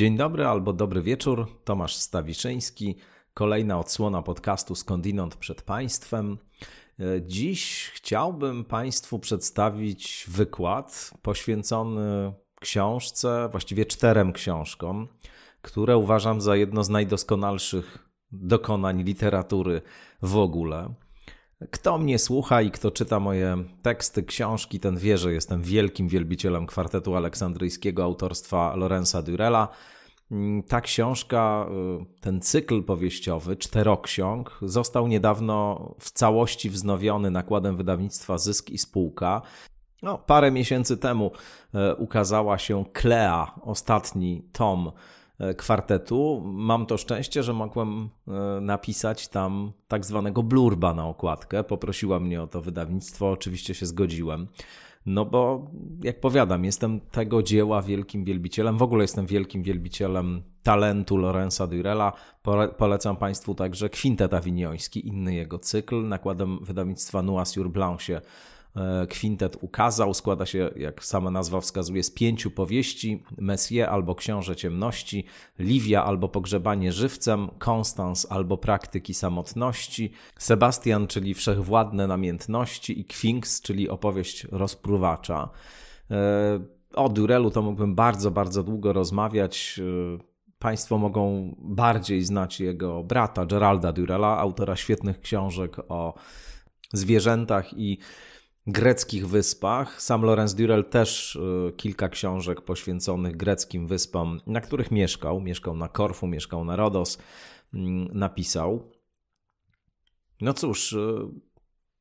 Dzień dobry albo dobry wieczór. Tomasz Stawiszyński. Kolejna odsłona podcastu Skądinąd przed Państwem. Dziś chciałbym Państwu przedstawić wykład poświęcony książce, właściwie czterem książkom, które uważam za jedno z najdoskonalszych dokonań literatury w ogóle. Kto mnie słucha i kto czyta moje teksty, książki, ten wie, że jestem wielkim wielbicielem kwartetu aleksandryjskiego autorstwa Lorenza Durella. Mm, ta książka, y, ten cykl powieściowy, czteroksiąg, został niedawno w całości wznowiony nakładem wydawnictwa Zysk i Spółka. No, parę miesięcy temu y, ukazała się Klea, ostatni tom E, kwartetu. Mam to szczęście, że mogłem napisać tam tak zwanego blurba na okładkę. Poprosiła mnie o to wydawnictwo, oczywiście się zgodziłem. No bo, jak powiadam, jestem tego dzieła wielkim wielbicielem. W ogóle jestem wielkim wielbicielem talentu Lorenza Durella. Polecam Państwu także Kwintet Awinioński, inny jego cykl. Nakładem wydawnictwa Noir sur Blanche kwintet ukazał. Składa się, jak sama nazwa wskazuje, z pięciu powieści: Messie albo Książę Ciemności, Livia albo Pogrzebanie żywcem, Konstans albo Praktyki Samotności, Sebastian, czyli Wszechwładne Namiętności i Kwinks, czyli opowieść rozpruwacza. E, o Durelu to mógłbym bardzo, bardzo długo rozmawiać. E, państwo mogą bardziej znać jego brata Geralda Durella, autora świetnych książek o zwierzętach i greckich wyspach. Sam Lorenz Durel też y, kilka książek poświęconych greckim wyspom, na których mieszkał. Mieszkał na Korfu, mieszkał na Rodos, mm, napisał. No cóż, y,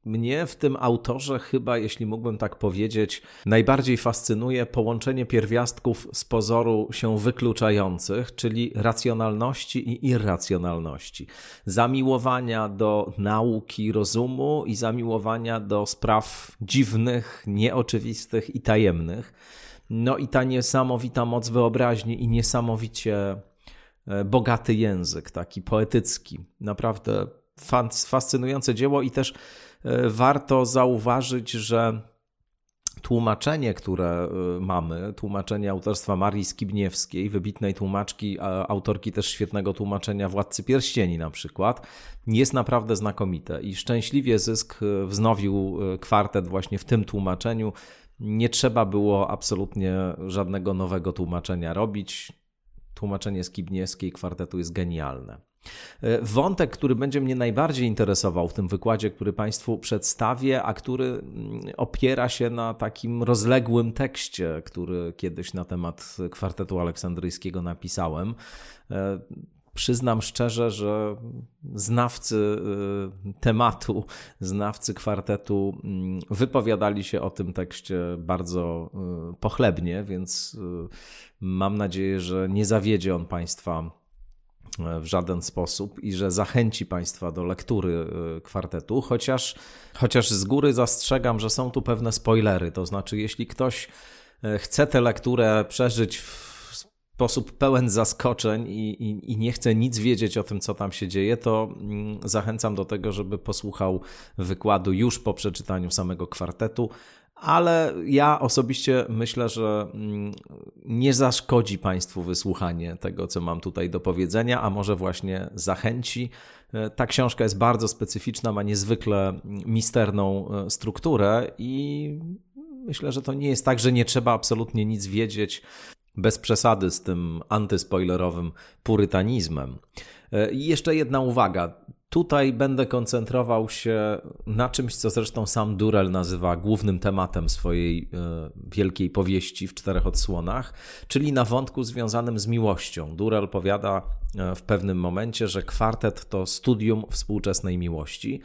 mnie w tym autorze chyba, jeśli mógłbym tak powiedzieć, najbardziej fascynuje połączenie pierwiastków z pozoru się wykluczających, czyli racjonalności i irracjonalności. Zamiłowania do nauki rozumu i zamiłowania do spraw dziwnych, nieoczywistych i tajemnych. No i ta niesamowita moc wyobraźni i niesamowicie e, bogaty język, taki poetycki. Naprawdę fascynujące dzieło i też warto zauważyć, że tłumaczenie, które e, mamy, tłumaczenie autorstwa Marii Skibniewskiej, wybitnej tłumaczki, autorki też świetnego tłumaczenia Władcy Pierścieni na przykład, jest naprawdę znakomite i szczęśliwie Zysk e, wznowił kwartet właśnie w tym tłumaczeniu. Nie trzeba było absolutnie żadnego nowego tłumaczenia robić. Tłumaczenie Skibniewskiej kwartetu jest genialne. E, wątek, który będzie mnie najbardziej interesował w tym wykładzie, który Państwu przedstawię, a który mm, opiera się na takim rozległym tekście, który kiedyś na temat kwartetu aleksandryjskiego napisałem. E, przyznam szczerze, że znawcy e, tematu, znawcy kwartetu mm, wypowiadali się o tym tekście bardzo pochlebnie, więc mam nadzieję, że nie zawiedzie on Państwa w żaden sposób i że zachęci Państwa do lektury y, kwartetu, chociaż, chociaż z góry zastrzegam, że są tu pewne spoilery. To znaczy, jeśli ktoś y, chce tę lekturę przeżyć w sposób pełen zaskoczeń i, i, i, nie chce nic wiedzieć o tym, co tam się dzieje, to mm, zachęcam do tego, żeby posłuchał wykładu już po przeczytaniu samego kwartetu ale ja osobiście myślę, że mm, nie zaszkodzi Państwu wysłuchanie tego, co mam tutaj do powiedzenia, a może właśnie zachęci. E, ta książka jest bardzo specyficzna, ma niezwykle misterną e, strukturę i myślę, że to nie jest tak, że nie trzeba absolutnie nic wiedzieć bez przesady z tym antyspoilerowym purytanizmem. E, I jeszcze jedna uwaga. Tutaj będę koncentrował się na czymś, co zresztą sam Durel nazywa głównym tematem swojej e, wielkiej powieści w czterech odsłonach, czyli na wątku związanym z miłością. Durel powiada e, w pewnym momencie, że kwartet to studium współczesnej miłości.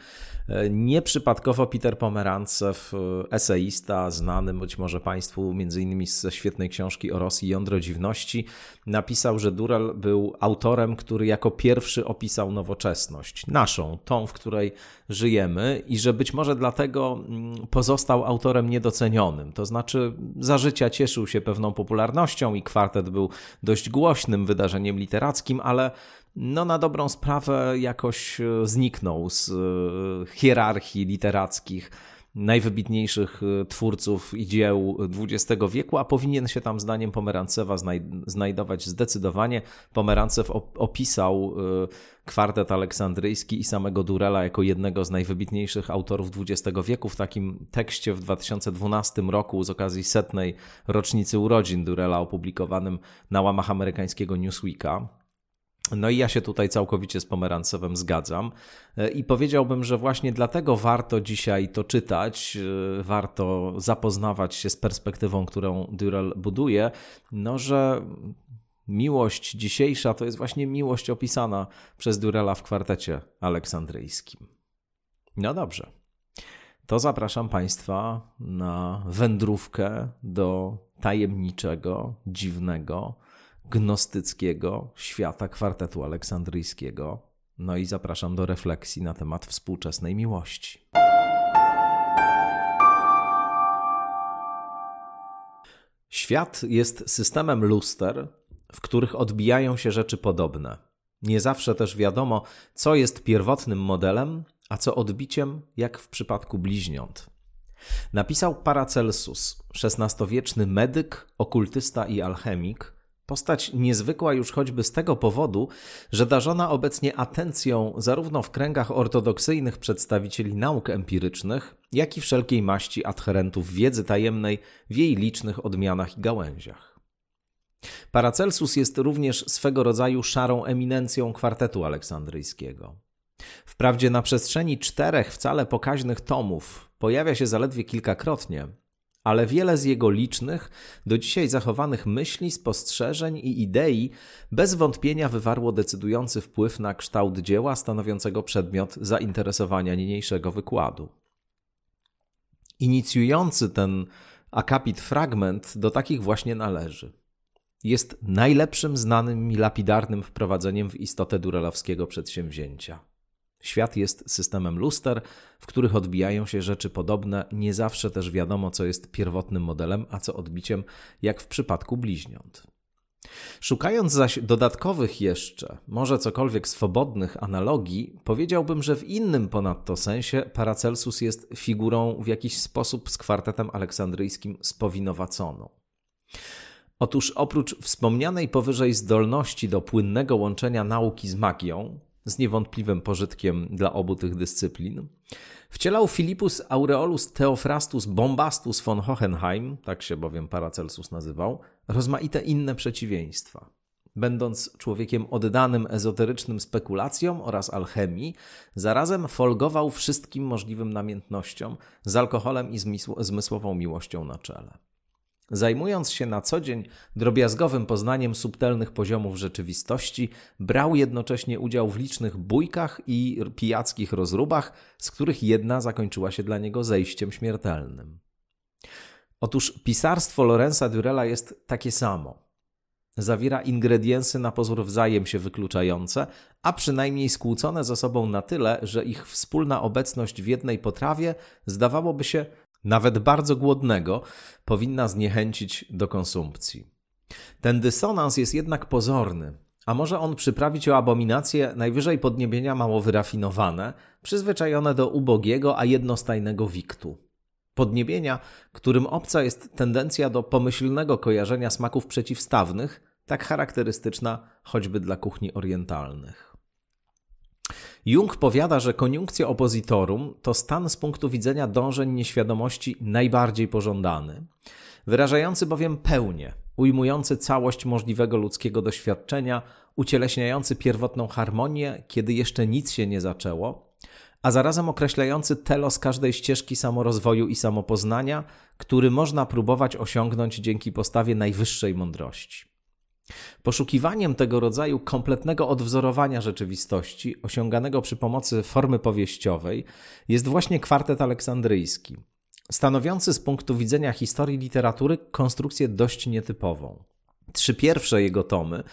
Nieprzypadkowo Peter Pomerancew, eseista, znany być może Państwu innymi ze świetnej książki o Rosji Jądro Dziwności, napisał, że Durel był autorem, który jako pierwszy opisał nowoczesność, naszą, tą, w której żyjemy i że być może dlatego mm, pozostał autorem niedocenionym. To znaczy za życia cieszył się pewną popularnością i kwartet był dość głośnym wydarzeniem literackim, ale no na dobrą sprawę jakoś e, zniknął z e, hierarchii literackich najwybitniejszych y, twórców i dzieł XX wieku, a powinien się tam zdaniem Pomerancewa znajdować zdecydowanie. Pomerancew opisał y, kwartet aleksandryjski i samego Durela jako jednego z najwybitniejszych autorów XX wieku w takim tekście w 2012 roku z okazji setnej rocznicy urodzin Durela opublikowanym na łamach amerykańskiego Newsweeka. No i ja się tutaj całkowicie z Pomerancewem zgadzam e, i powiedziałbym, że właśnie dlatego warto dzisiaj to czytać, e, warto zapoznawać się z perspektywą, którą Durrell buduje, no że miłość dzisiejsza to jest właśnie miłość opisana przez Durella w kwartecie aleksandryjskim. No dobrze. To zapraszam Państwa na wędrówkę do tajemniczego, dziwnego, gnostyckiego świata kwartetu aleksandryjskiego. No i zapraszam do refleksji na temat współczesnej miłości. Świat jest systemem luster, w których odbijają się rzeczy podobne. Nie zawsze też wiadomo, co jest pierwotnym modelem, a co odbiciem, jak w przypadku bliźniąt. Napisał Paracelsus, XVI-wieczny medyk, okultysta i alchemik, Postać niezwykła już choćby z tego powodu, że darzona obecnie atencją zarówno w kręgach ortodoksyjnych przedstawicieli nauk empirycznych, jak i wszelkiej maści adherentów wiedzy tajemnej w jej licznych odmianach i gałęziach. Paracelsus jest również swego rodzaju szarą eminencją kwartetu aleksandryjskiego. Wprawdzie na przestrzeni czterech wcale pokaźnych tomów pojawia się zaledwie kilkakrotnie, ale wiele z jego licznych, do dzisiaj zachowanych myśli, spostrzeżeń i idei bez wątpienia wywarło decydujący wpływ na kształt dzieła stanowiącego przedmiot zainteresowania niniejszego wykładu. Inicjujący ten akapit fragment do takich właśnie należy. Jest najlepszym znanym mi lapidarnym wprowadzeniem w istotę durelowskiego przedsięwzięcia. Świat jest systemem luster, w których odbijają się rzeczy podobne, nie zawsze też wiadomo, co jest pierwotnym modelem, a co odbiciem, jak w przypadku bliźniąt. Szukając zaś dodatkowych jeszcze, może cokolwiek swobodnych analogii, powiedziałbym, że w innym ponadto sensie Paracelsus jest figurą w jakiś sposób z kwartetem aleksandryjskim spowinowaconą. Otóż oprócz wspomnianej powyżej zdolności do płynnego łączenia nauki z magią, z niewątpliwym pożytkiem dla obu tych dyscyplin. Wcielał Filipus Aureolus Theophrastus Bombastus von Hohenheim, tak się bowiem Paracelsus nazywał, rozmaite inne przeciwieństwa. Będąc człowiekiem oddanym ezoterycznym spekulacjom oraz alchemii, zarazem folgował wszystkim możliwym namiętnościom z alkoholem i zmysłową miłością na czele. Zajmując się na co dzień drobiazgowym poznaniem subtelnych poziomów rzeczywistości, brał jednocześnie udział w licznych bójkach i pijackich rozróbach, z których jedna zakończyła się dla niego zejściem śmiertelnym. Otóż pisarstwo Lorenza Durella jest takie samo. Zawiera ingrediensy na pozór wzajem się wykluczające, a przynajmniej skłócone ze sobą na tyle, że ich wspólna obecność w jednej potrawie zdawałoby się nawet bardzo głodnego, powinna zniechęcić do konsumpcji. Ten dysonans jest jednak pozorny, a może on przyprawić o abominacje najwyżej podniebienia mało wyrafinowane, przyzwyczajone do ubogiego, a jednostajnego wiktu. Podniebienia, którym obca jest tendencja do pomyślnego kojarzenia smaków przeciwstawnych, tak charakterystyczna choćby dla kuchni orientalnych. Jung powiada, że koniunkcja opozitorum to stan z punktu widzenia dążeń nieświadomości najbardziej pożądany, wyrażający bowiem pełnię, ujmujący całość możliwego ludzkiego doświadczenia, ucieleśniający pierwotną harmonię, kiedy jeszcze nic się nie zaczęło, a zarazem określający telos każdej ścieżki samorozwoju i samopoznania, który można próbować osiągnąć dzięki postawie najwyższej mądrości. Poszukiwaniem tego rodzaju kompletnego odwzorowania rzeczywistości, osiąganego przy pomocy formy powieściowej, jest właśnie kwartet aleksandryjski, stanowiący z punktu widzenia historii literatury konstrukcję dość nietypową. Trzy pierwsze jego tomy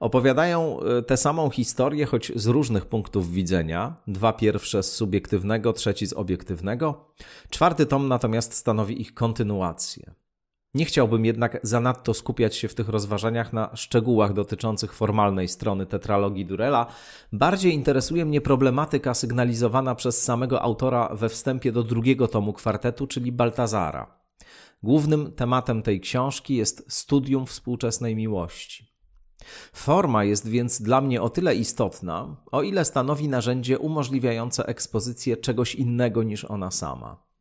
opowiadają e, tę samą historię, choć z różnych punktów widzenia. Dwa pierwsze z subiektywnego, trzeci z obiektywnego. Czwarty tom natomiast stanowi ich kontynuację. Nie chciałbym jednak zanadto skupiać się w tych rozważaniach na szczegółach dotyczących formalnej strony tetralogii Durela. Bardziej interesuje mnie problematyka sygnalizowana przez samego autora we wstępie do drugiego tomu kwartetu, czyli Baltazara. Głównym tematem tej książki jest studium współczesnej miłości. Forma jest więc dla mnie o tyle istotna, o ile stanowi narzędzie umożliwiające ekspozycję czegoś innego niż ona sama.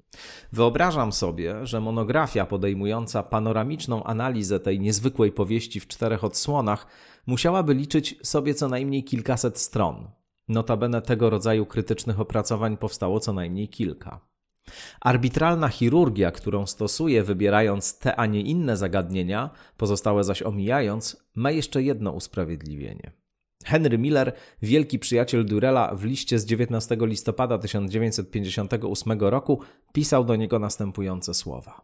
Wyobrażam sobie, że monografia podejmująca panoramiczną analizę tej niezwykłej powieści w czterech odsłonach musiałaby liczyć sobie co najmniej kilkaset stron. Notabene tego rodzaju krytycznych opracowań powstało co najmniej kilka. Arbitralna chirurgia, którą stosuje, wybierając te, a nie inne zagadnienia, pozostałe zaś omijając, ma jeszcze jedno usprawiedliwienie. Henry Miller, wielki przyjaciel Durella, w liście z 19 listopada 1958 roku pisał do niego następujące słowa.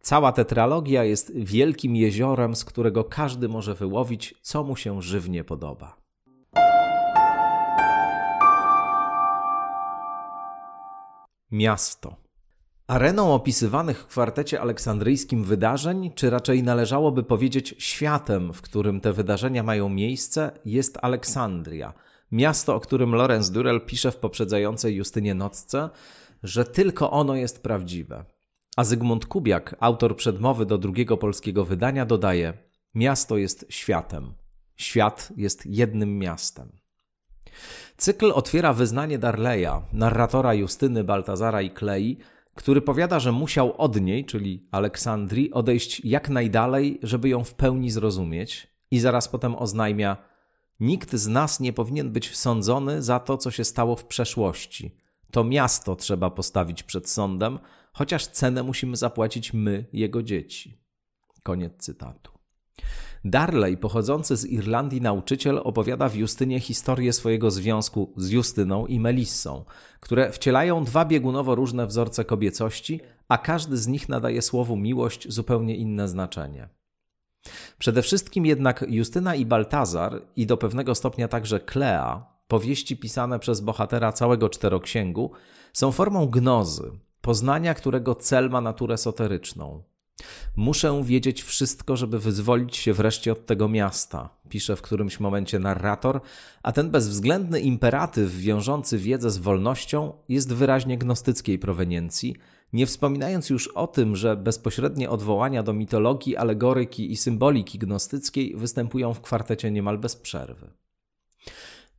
Cała tetralogia jest wielkim jeziorem, z którego każdy może wyłowić, co mu się żywnie podoba. Miasto. Areną opisywanych w kwartecie aleksandryjskim wydarzeń, czy raczej należałoby powiedzieć światem, w którym te wydarzenia mają miejsce, jest Aleksandria, miasto, o którym Lorenz Durel pisze w poprzedzającej Justynie Nocce, że tylko ono jest prawdziwe. A Zygmunt Kubiak, autor przedmowy do drugiego polskiego wydania, dodaje: Miasto jest światem, świat jest jednym miastem. Cykl otwiera wyznanie Darleya, narratora Justyny, Baltazara i Klei, który powiada, że musiał od niej, czyli Aleksandrii, odejść jak najdalej, żeby ją w pełni zrozumieć, i zaraz potem oznajmia: Nikt z nas nie powinien być sądzony za to, co się stało w przeszłości. To miasto trzeba postawić przed sądem, chociaż cenę musimy zapłacić my, jego dzieci. Koniec cytatu. Darley, pochodzący z Irlandii nauczyciel, opowiada w Justynie historię swojego związku z Justyną i Melissą, które wcielają dwa biegunowo różne wzorce kobiecości, a każdy z nich nadaje słowu miłość zupełnie inne znaczenie. Przede wszystkim jednak Justyna i Baltazar, i do pewnego stopnia także Klea, powieści pisane przez bohatera całego czteroksięgu, są formą gnozy, poznania, którego cel ma naturę soteryczną. Muszę wiedzieć wszystko, żeby wyzwolić się wreszcie od tego miasta, pisze w którymś momencie narrator, a ten bezwzględny imperatyw wiążący wiedzę z wolnością jest wyraźnie gnostyckiej proweniencji, nie wspominając już o tym, że bezpośrednie odwołania do mitologii, alegoryki i symboliki gnostyckiej występują w kwartecie niemal bez przerwy.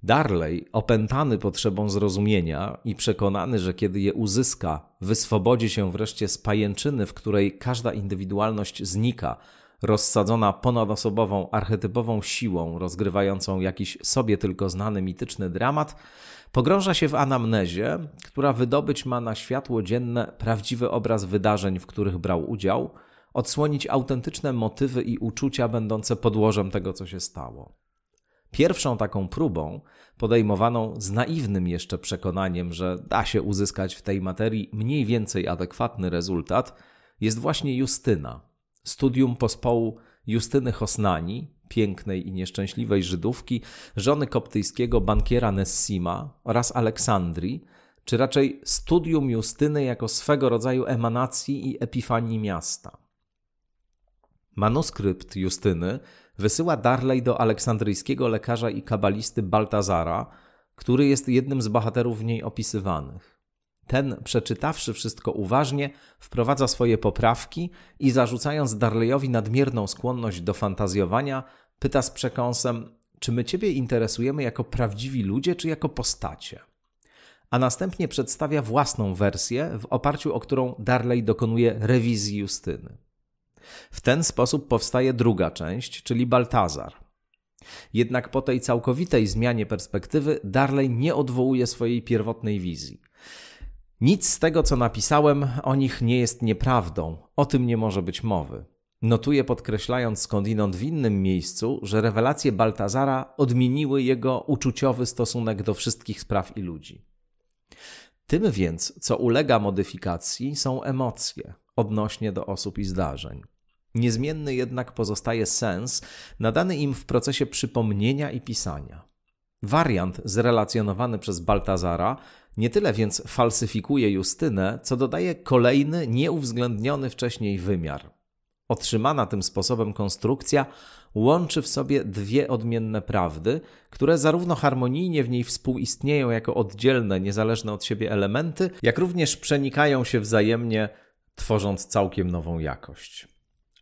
Darley, opętany potrzebą zrozumienia i przekonany, że kiedy je uzyska, wyswobodzi się wreszcie z pajęczyny, w której każda indywidualność znika, rozsadzona ponadosobową, archetypową siłą, rozgrywającą jakiś sobie tylko znany mityczny dramat, pogrąża się w anamnezie, która wydobyć ma na światło dzienne prawdziwy obraz wydarzeń, w których brał udział, odsłonić autentyczne motywy i uczucia będące podłożem tego, co się stało. Pierwszą taką próbą, podejmowaną z naiwnym jeszcze przekonaniem, że da się uzyskać w tej materii mniej więcej adekwatny rezultat, jest właśnie Justyna. Studium pospołu Justyny Hosnani, pięknej i nieszczęśliwej Żydówki, żony koptyjskiego bankiera Nessima oraz Aleksandrii, czy raczej studium Justyny jako swego rodzaju emanacji i epifanii miasta. Manuskrypt Justyny wysyła Darley do aleksandryjskiego lekarza i kabalisty Baltazara, który jest jednym z bohaterów w niej opisywanych. Ten, przeczytawszy wszystko uważnie, wprowadza swoje poprawki i zarzucając Darleyowi nadmierną skłonność do fantazjowania, pyta z przekąsem, czy my Ciebie interesujemy jako prawdziwi ludzie, czy jako postacie? A następnie przedstawia własną wersję, w oparciu o którą Darley dokonuje rewizji Justyny. W ten sposób powstaje druga część, czyli Baltazar. Jednak po tej całkowitej zmianie perspektywy Darley nie odwołuje swojej pierwotnej wizji. Nic z tego, co napisałem o nich nie jest nieprawdą, o tym nie może być mowy. Notuję podkreślając skądinąd w innym miejscu, że rewelacje Baltazara odmieniły jego uczuciowy stosunek do wszystkich spraw i ludzi. Tym więc, co ulega modyfikacji, są emocje odnośnie do osób i zdarzeń. Niezmienny jednak pozostaje sens nadany im w procesie przypomnienia i pisania. Wariant zrelacjonowany przez Baltazara nie tyle więc falsyfikuje Justynę, co dodaje kolejny, nieuwzględniony wcześniej wymiar. Otrzymana tym sposobem konstrukcja łączy w sobie dwie odmienne prawdy, które zarówno harmonijnie w niej współistnieją jako oddzielne, niezależne od siebie elementy, jak również przenikają się wzajemnie, tworząc całkiem nową jakość.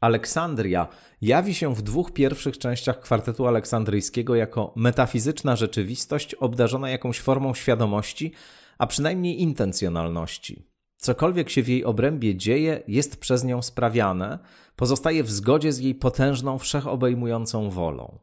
Aleksandria jawi się w dwóch pierwszych częściach kwartetu aleksandryjskiego jako metafizyczna rzeczywistość obdarzona jakąś formą świadomości, a przynajmniej intencjonalności. Cokolwiek się w jej obrębie dzieje, jest przez nią sprawiane, pozostaje w zgodzie z jej potężną, wszechobejmującą wolą.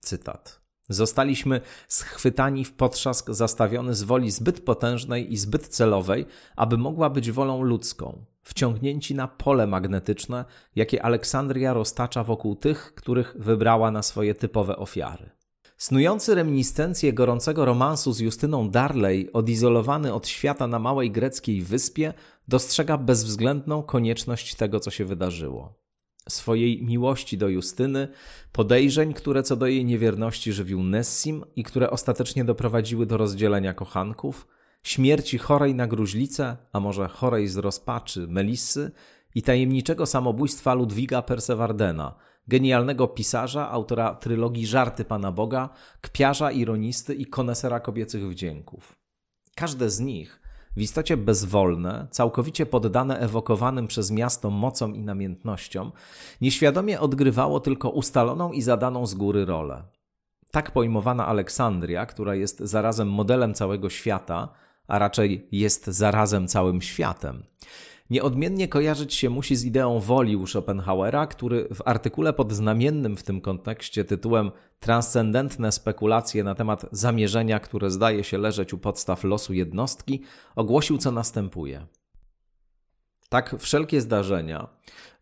Cytat. Zostaliśmy schwytani w potrzask zastawiony z woli zbyt potężnej i zbyt celowej, aby mogła być wolą ludzką, wciągnięci na pole magnetyczne, jakie Aleksandria roztacza wokół tych, których wybrała na swoje typowe ofiary. Snujący reminiscencję gorącego romansu z Justyną Darley, odizolowany od świata na małej greckiej wyspie, dostrzega bezwzględną konieczność tego, co się wydarzyło. Swojej miłości do Justyny, podejrzeń, które co do jej niewierności żywił Nessim i które ostatecznie doprowadziły do rozdzielenia kochanków, śmierci chorej na gruźlicę, a może chorej z rozpaczy Melissy i tajemniczego samobójstwa Ludwiga Persewardena – genialnego pisarza, autora trylogii Żarty Pana Boga, kpiarza, ironisty i konesera kobiecych wdzięków. Każde z nich, w istocie bezwolne, całkowicie poddane ewokowanym przez miasto mocom i namiętnościom, nieświadomie odgrywało tylko ustaloną i zadaną z góry rolę. Tak pojmowana Aleksandria, która jest zarazem modelem całego świata, a raczej jest zarazem całym światem, Nieodmiennie kojarzyć się musi z ideą woli u Schopenhauera, który w artykule pod znamiennym w tym kontekście tytułem Transcendentne spekulacje na temat zamierzenia, które zdaje się leżeć u podstaw losu jednostki, ogłosił co następuje. Tak, wszelkie zdarzenia,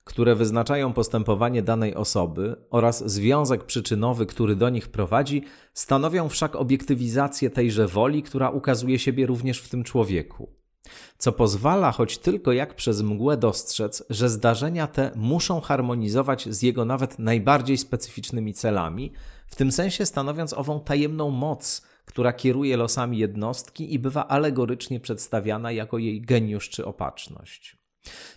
które wyznaczają postępowanie danej osoby oraz związek przyczynowy, który do nich prowadzi, stanowią wszak obiektywizację tejże woli, która ukazuje siebie również w tym człowieku co pozwala choć tylko jak przez mgłę dostrzec, że zdarzenia te muszą harmonizować z jego nawet najbardziej specyficznymi celami, w tym sensie stanowiąc ową tajemną moc, która kieruje losami jednostki i bywa alegorycznie przedstawiana jako jej geniusz czy opatrzność.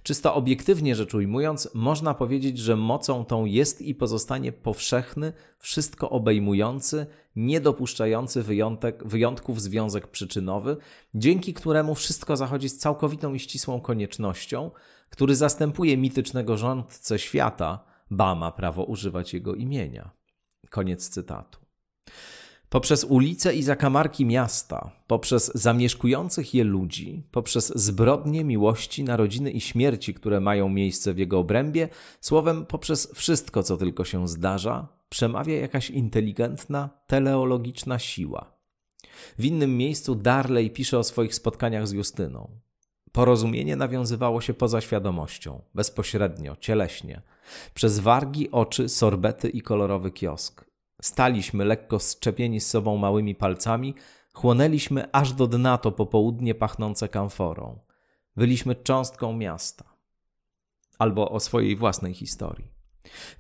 Czysto obiektywnie rzecz ujmując, można powiedzieć, że mocą tą jest i pozostanie powszechny, wszystko obejmujący, niedopuszczający wyjątek, wyjątków związek przyczynowy, dzięki któremu wszystko zachodzi z całkowitą i ścisłą koniecznością, który zastępuje mitycznego rządcę świata, ba ma prawo używać jego imienia. Koniec cytatu. Poprzez ulice i zakamarki miasta, poprzez zamieszkujących je ludzi, poprzez zbrodnie miłości, narodziny i śmierci, które mają miejsce w jego obrębie, słowem poprzez wszystko, co tylko się zdarza, przemawia jakaś inteligentna, teleologiczna siła. W innym miejscu Darley pisze o swoich spotkaniach z Justyną. Porozumienie nawiązywało się poza świadomością, bezpośrednio, cieleśnie, przez wargi, oczy, sorbety i kolorowy kiosk. Staliśmy lekko szczepieni z sobą małymi palcami, chłonęliśmy aż do dna to popołudnie pachnące kamforą. Byliśmy cząstką miasta. Albo o swojej własnej historii.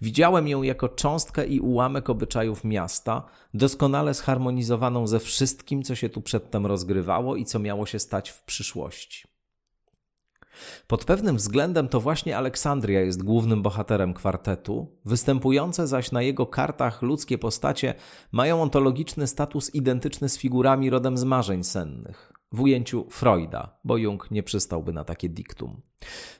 Widziałem ją jako cząstkę i ułamek obyczajów miasta, doskonale zharmonizowaną ze wszystkim, co się tu przedtem rozgrywało i co miało się stać w przyszłości. Pod pewnym względem to właśnie Aleksandria jest głównym bohaterem kwartetu, występujące zaś na jego kartach ludzkie postacie mają ontologiczny status identyczny z figurami rodem z marzeń sennych. W ujęciu Freuda, bo Jung nie przystałby na takie diktum.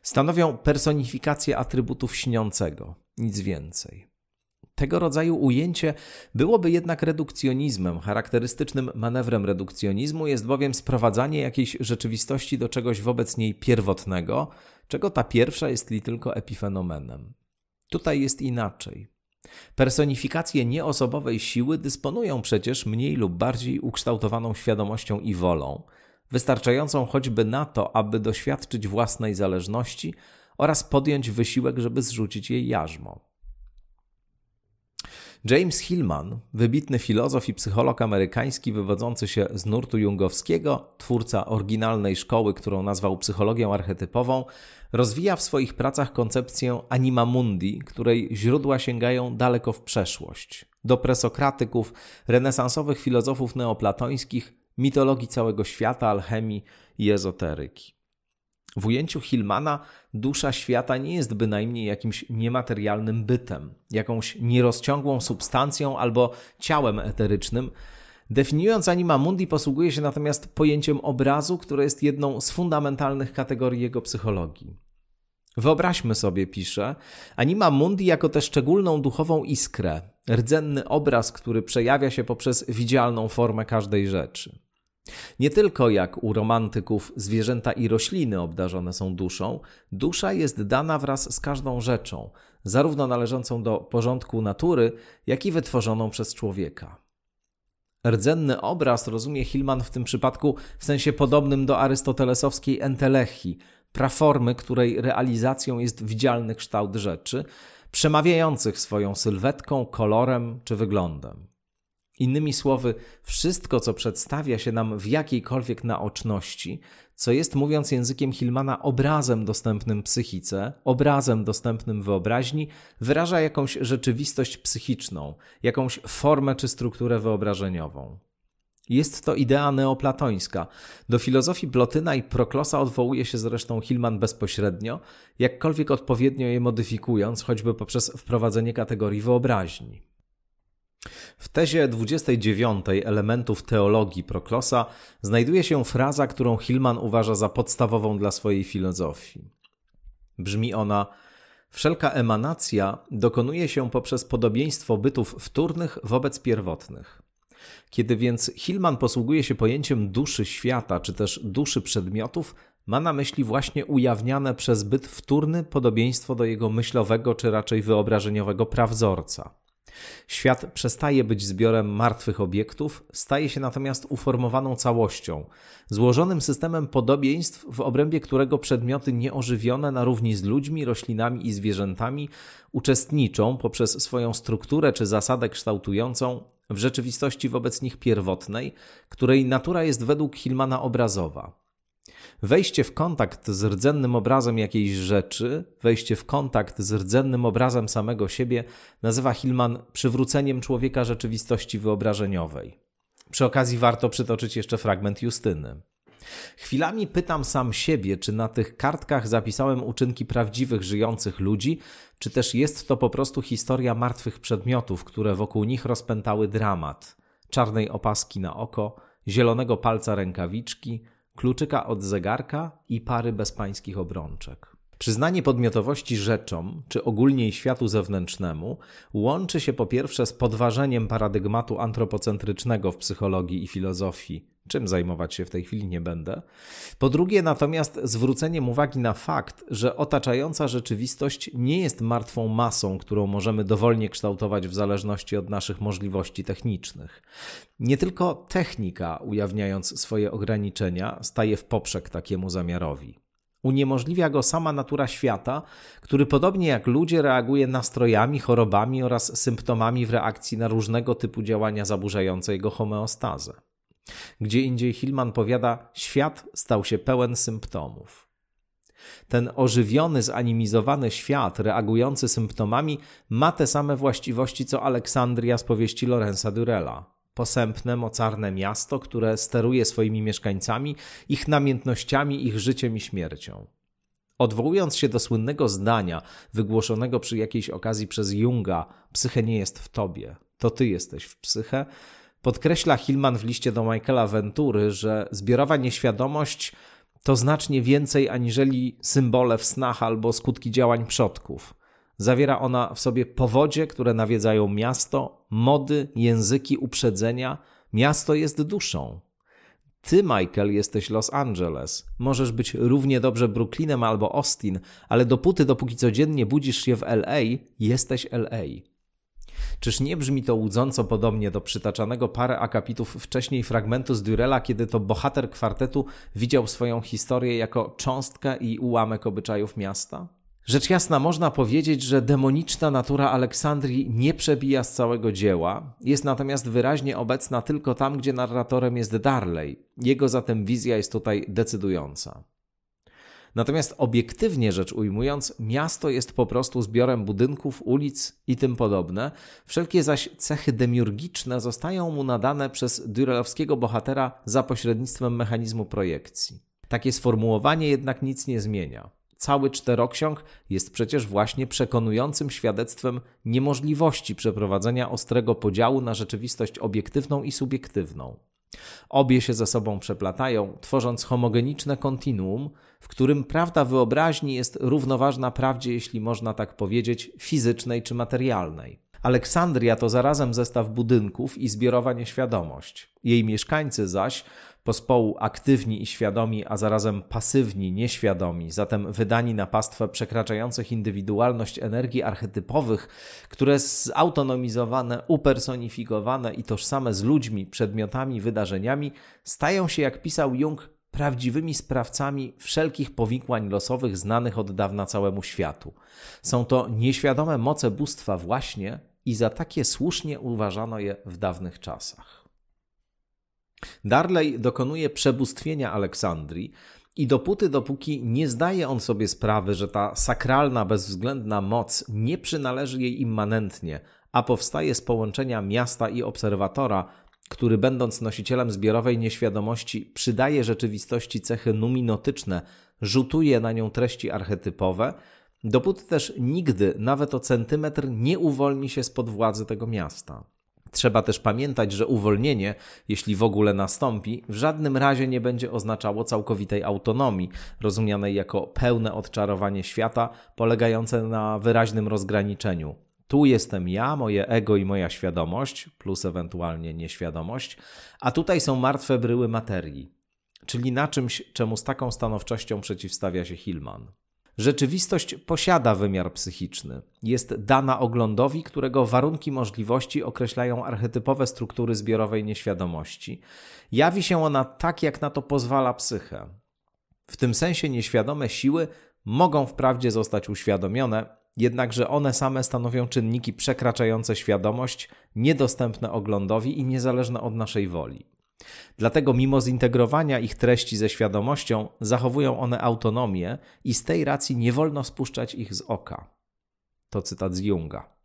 Stanowią personifikację atrybutów śniącego, nic więcej. Tego rodzaju ujęcie byłoby jednak redukcjonizmem. Charakterystycznym manewrem redukcjonizmu jest bowiem sprowadzanie jakiejś rzeczywistości do czegoś wobec niej pierwotnego, czego ta pierwsza jest li tylko epifenomenem. Tutaj jest inaczej. Personifikacje nieosobowej siły dysponują przecież mniej lub bardziej ukształtowaną świadomością i wolą, wystarczającą choćby na to, aby doświadczyć własnej zależności oraz podjąć wysiłek, żeby zrzucić jej jarzmo. James Hillman, wybitny filozof i psycholog amerykański wywodzący się z nurtu jungowskiego, twórca oryginalnej szkoły, którą nazwał psychologią archetypową, rozwija w swoich pracach koncepcję anima mundi, której źródła sięgają daleko w przeszłość, do presokratyków, renesansowych filozofów neoplatońskich, mitologii całego świata, alchemii i ezoteryki. W ujęciu Hillmana dusza świata nie jest bynajmniej jakimś niematerialnym bytem, jakąś nierozciągłą substancją albo ciałem eterycznym. Definiując Anima Mundi, posługuje się natomiast pojęciem obrazu, które jest jedną z fundamentalnych kategorii jego psychologii. Wyobraźmy sobie, pisze, Anima Mundi jako tę szczególną duchową iskrę, rdzenny obraz, który przejawia się poprzez widzialną formę każdej rzeczy. Nie tylko jak u romantyków zwierzęta i rośliny obdarzone są duszą, dusza jest dana wraz z każdą rzeczą, zarówno należącą do porządku natury, jak i wytworzoną przez człowieka. Rdzenny obraz rozumie Hillman w tym przypadku w sensie podobnym do arystotelesowskiej entelechii, praformy, której realizacją jest widzialny kształt rzeczy, przemawiających swoją sylwetką, kolorem czy wyglądem. Innymi słowy, wszystko, co przedstawia się nam w jakiejkolwiek naoczności, co jest, mówiąc językiem Hillmana, obrazem dostępnym psychice, obrazem dostępnym wyobraźni, wyraża jakąś rzeczywistość psychiczną, jakąś formę czy strukturę wyobrażeniową. Jest to idea neoplatońska. Do filozofii Plotyna i Proklosa odwołuje się zresztą Hillman bezpośrednio, jakkolwiek odpowiednio je modyfikując, choćby poprzez wprowadzenie kategorii wyobraźni. W tezie 29 elementów teologii Proklosa znajduje się fraza, którą Hillman uważa za podstawową dla swojej filozofii. Brzmi ona: Wszelka emanacja dokonuje się poprzez podobieństwo bytów wtórnych wobec pierwotnych. Kiedy więc Hillman posługuje się pojęciem duszy świata, czy też duszy przedmiotów, ma na myśli właśnie ujawniane przez byt wtórny podobieństwo do jego myślowego, czy raczej wyobrażeniowego prawzorca. Świat przestaje być zbiorem martwych obiektów, staje się natomiast uformowaną całością, złożonym systemem podobieństw, w obrębie którego przedmioty nieożywione na równi z ludźmi, roślinami i zwierzętami uczestniczą poprzez swoją strukturę czy zasadę kształtującą w rzeczywistości wobec nich pierwotnej, której natura jest według Hillmana obrazowa. Wejście w kontakt z rdzennym obrazem jakiejś rzeczy, wejście w kontakt z rdzennym obrazem samego siebie nazywa Hillman przywróceniem człowieka rzeczywistości wyobrażeniowej. Przy okazji warto przytoczyć jeszcze fragment Justyny. Chwilami pytam sam siebie, czy na tych kartkach zapisałem uczynki prawdziwych, żyjących ludzi, czy też jest to po prostu historia martwych przedmiotów, które wokół nich rozpętały dramat czarnej opaski na oko, zielonego palca rękawiczki, kluczyka od zegarka i pary bezpańskich obrączek. Przyznanie podmiotowości rzeczom, czy ogólnie światu zewnętrznemu, łączy się po pierwsze z podważeniem paradygmatu antropocentrycznego w psychologii i filozofii, czym zajmować się w tej chwili nie będę. Po drugie, natomiast zwróceniem uwagi na fakt, że otaczająca rzeczywistość nie jest martwą masą, którą możemy dowolnie kształtować w zależności od naszych możliwości technicznych. Nie tylko technika, ujawniając swoje ograniczenia, staje w poprzek takiemu zamiarowi. Uniemożliwia go sama natura świata, który podobnie jak ludzie reaguje nastrojami, chorobami oraz symptomami w reakcji na różnego typu działania zaburzające jego homeostazę. Gdzie indziej Hillman powiada: Świat stał się pełen symptomów. Ten ożywiony, zanimizowany świat, reagujący symptomami, ma te same właściwości co Aleksandria z powieści Lorenza Durella. Posępne, mocarne miasto, które steruje swoimi mieszkańcami, ich namiętnościami, ich życiem i śmiercią. Odwołując się do słynnego zdania, wygłoszonego przy jakiejś okazji przez Junga: Psyche nie jest w tobie, to ty jesteś w psyche, Podkreśla Hillman w liście do Michaela Ventury, że zbiorowa nieświadomość to znacznie więcej aniżeli symbole w snach albo skutki działań przodków. Zawiera ona w sobie powodzie, które nawiedzają miasto, mody, języki, uprzedzenia. Miasto jest duszą. Ty, Michael, jesteś Los Angeles. Możesz być równie dobrze Brooklynem albo Austin, ale dopóty, dopóki codziennie budzisz się w LA, jesteś LA. Czyż nie brzmi to łudząco podobnie do przytaczanego parę akapitów wcześniej fragmentu z Durella, kiedy to bohater kwartetu widział swoją historię jako cząstkę i ułamek obyczajów miasta? Rzecz jasna, można powiedzieć, że demoniczna natura Aleksandrii nie przebija z całego dzieła, jest natomiast wyraźnie obecna tylko tam, gdzie narratorem jest Darley. Jego zatem wizja jest tutaj decydująca. Natomiast obiektywnie rzecz ujmując, miasto jest po prostu zbiorem budynków, ulic i tym podobne. Wszelkie zaś cechy demiurgiczne zostają mu nadane przez dürelowskiego bohatera za pośrednictwem mechanizmu projekcji. Takie sformułowanie jednak nic nie zmienia. Cały czteroksiąg jest przecież właśnie przekonującym świadectwem niemożliwości przeprowadzenia ostrego podziału na rzeczywistość obiektywną i subiektywną. Obie się ze sobą przeplatają, tworząc homogeniczne kontinuum, w którym prawda wyobraźni jest równoważna prawdzie, jeśli można tak powiedzieć, fizycznej czy materialnej. Aleksandria to zarazem zestaw budynków i zbiorowa nieświadomość. Jej mieszkańcy zaś pospołu aktywni i świadomi, a zarazem pasywni, nieświadomi, zatem wydani na pastwę przekraczających indywidualność energii archetypowych, które zautonomizowane, upersonifikowane i tożsame z ludźmi, przedmiotami, wydarzeniami, stają się, jak pisał Jung, prawdziwymi sprawcami wszelkich powikłań losowych znanych od dawna całemu światu. Są to nieświadome moce bóstwa właśnie i za takie słusznie uważano je w dawnych czasach. Darley dokonuje przebóstwienia Aleksandrii i dopóty, dopóki nie zdaje on sobie sprawy, że ta sakralna, bezwzględna moc nie przynależy jej immanentnie, a powstaje z połączenia miasta i obserwatora, który będąc nosicielem zbiorowej nieświadomości przydaje rzeczywistości cechy numinotyczne, rzutuje na nią treści archetypowe, dopóty też nigdy, nawet o centymetr, nie uwolni się spod władzy tego miasta. Trzeba też pamiętać, że uwolnienie, jeśli w ogóle nastąpi, w żadnym razie nie będzie oznaczało całkowitej autonomii, rozumianej jako pełne odczarowanie świata, polegające na wyraźnym rozgraniczeniu. Tu jestem ja, moje ego i moja świadomość, plus ewentualnie nieświadomość, a tutaj są martwe bryły materii, czyli na czymś, czemu z taką stanowczością przeciwstawia się Hillman. Rzeczywistość posiada wymiar psychiczny. Jest dana oglądowi, którego warunki możliwości określają archetypowe struktury zbiorowej nieświadomości. Jawi się ona tak, jak na to pozwala psyche. W tym sensie nieświadome siły mogą wprawdzie zostać uświadomione, jednakże one same stanowią czynniki przekraczające świadomość, niedostępne oglądowi i niezależne od naszej woli. Dlatego, mimo zintegrowania ich treści ze świadomością, zachowują one autonomię i z tej racji nie wolno spuszczać ich z oka. To cytat z Junga.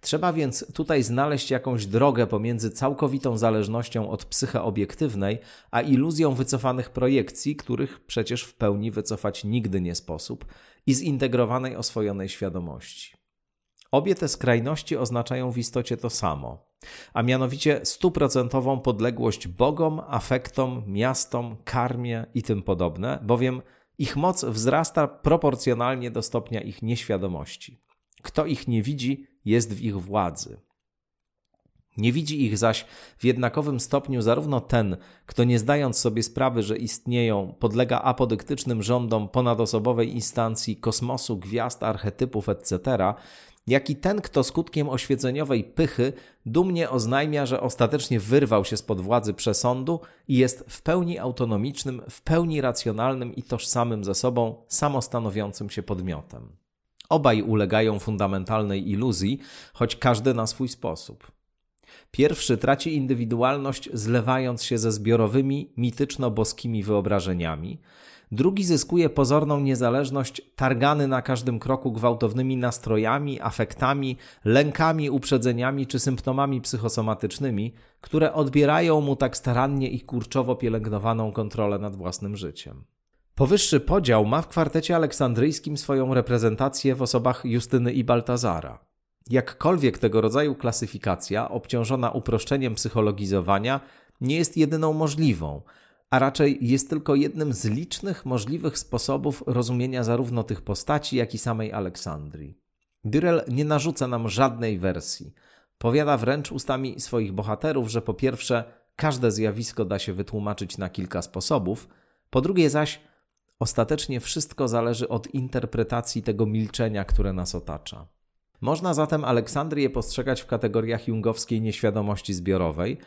Trzeba więc tutaj znaleźć jakąś drogę pomiędzy całkowitą zależnością od psyche obiektywnej, a iluzją wycofanych projekcji, których przecież w pełni wycofać nigdy nie sposób, i zintegrowanej oswojonej świadomości. Obie te skrajności oznaczają w istocie to samo, a mianowicie stuprocentową podległość bogom, afektom, miastom, karmie i tym podobne, bowiem ich moc wzrasta proporcjonalnie do stopnia ich nieświadomości. Kto ich nie widzi, jest w ich władzy. Nie widzi ich zaś w jednakowym stopniu zarówno ten, kto nie zdając sobie sprawy, że istnieją, podlega apodyktycznym rządom ponadosobowej instancji kosmosu, gwiazd, archetypów, etc., jak i ten, kto skutkiem oświeceniowej pychy dumnie oznajmia, że ostatecznie wyrwał się spod władzy przesądu i jest w pełni autonomicznym, w pełni racjonalnym i tożsamym ze sobą, samostanowiącym się podmiotem. Obaj ulegają fundamentalnej iluzji, choć każdy na swój sposób. Pierwszy traci indywidualność, zlewając się ze zbiorowymi, mityczno-boskimi wyobrażeniami, Drugi zyskuje pozorną niezależność, targany na każdym kroku gwałtownymi nastrojami, afektami, lękami, uprzedzeniami czy symptomami psychosomatycznymi, które odbierają mu tak starannie i kurczowo pielęgnowaną kontrolę nad własnym życiem. Powyższy podział ma w kwartecie aleksandryjskim swoją reprezentację w osobach Justyny i Baltazara. Jakkolwiek tego rodzaju klasyfikacja, obciążona uproszczeniem psychologizowania, nie jest jedyną możliwą, a raczej jest tylko jednym z licznych możliwych sposobów rozumienia zarówno tych postaci, jak i samej Aleksandrii. Dyrel nie narzuca nam żadnej wersji. Powiada wręcz ustami swoich bohaterów, że po pierwsze, każde zjawisko da się wytłumaczyć na kilka sposobów, po drugie zaś, ostatecznie wszystko zależy od interpretacji tego milczenia, które nas otacza. Można zatem Aleksandrię postrzegać w kategoriach jungowskiej nieświadomości zbiorowej,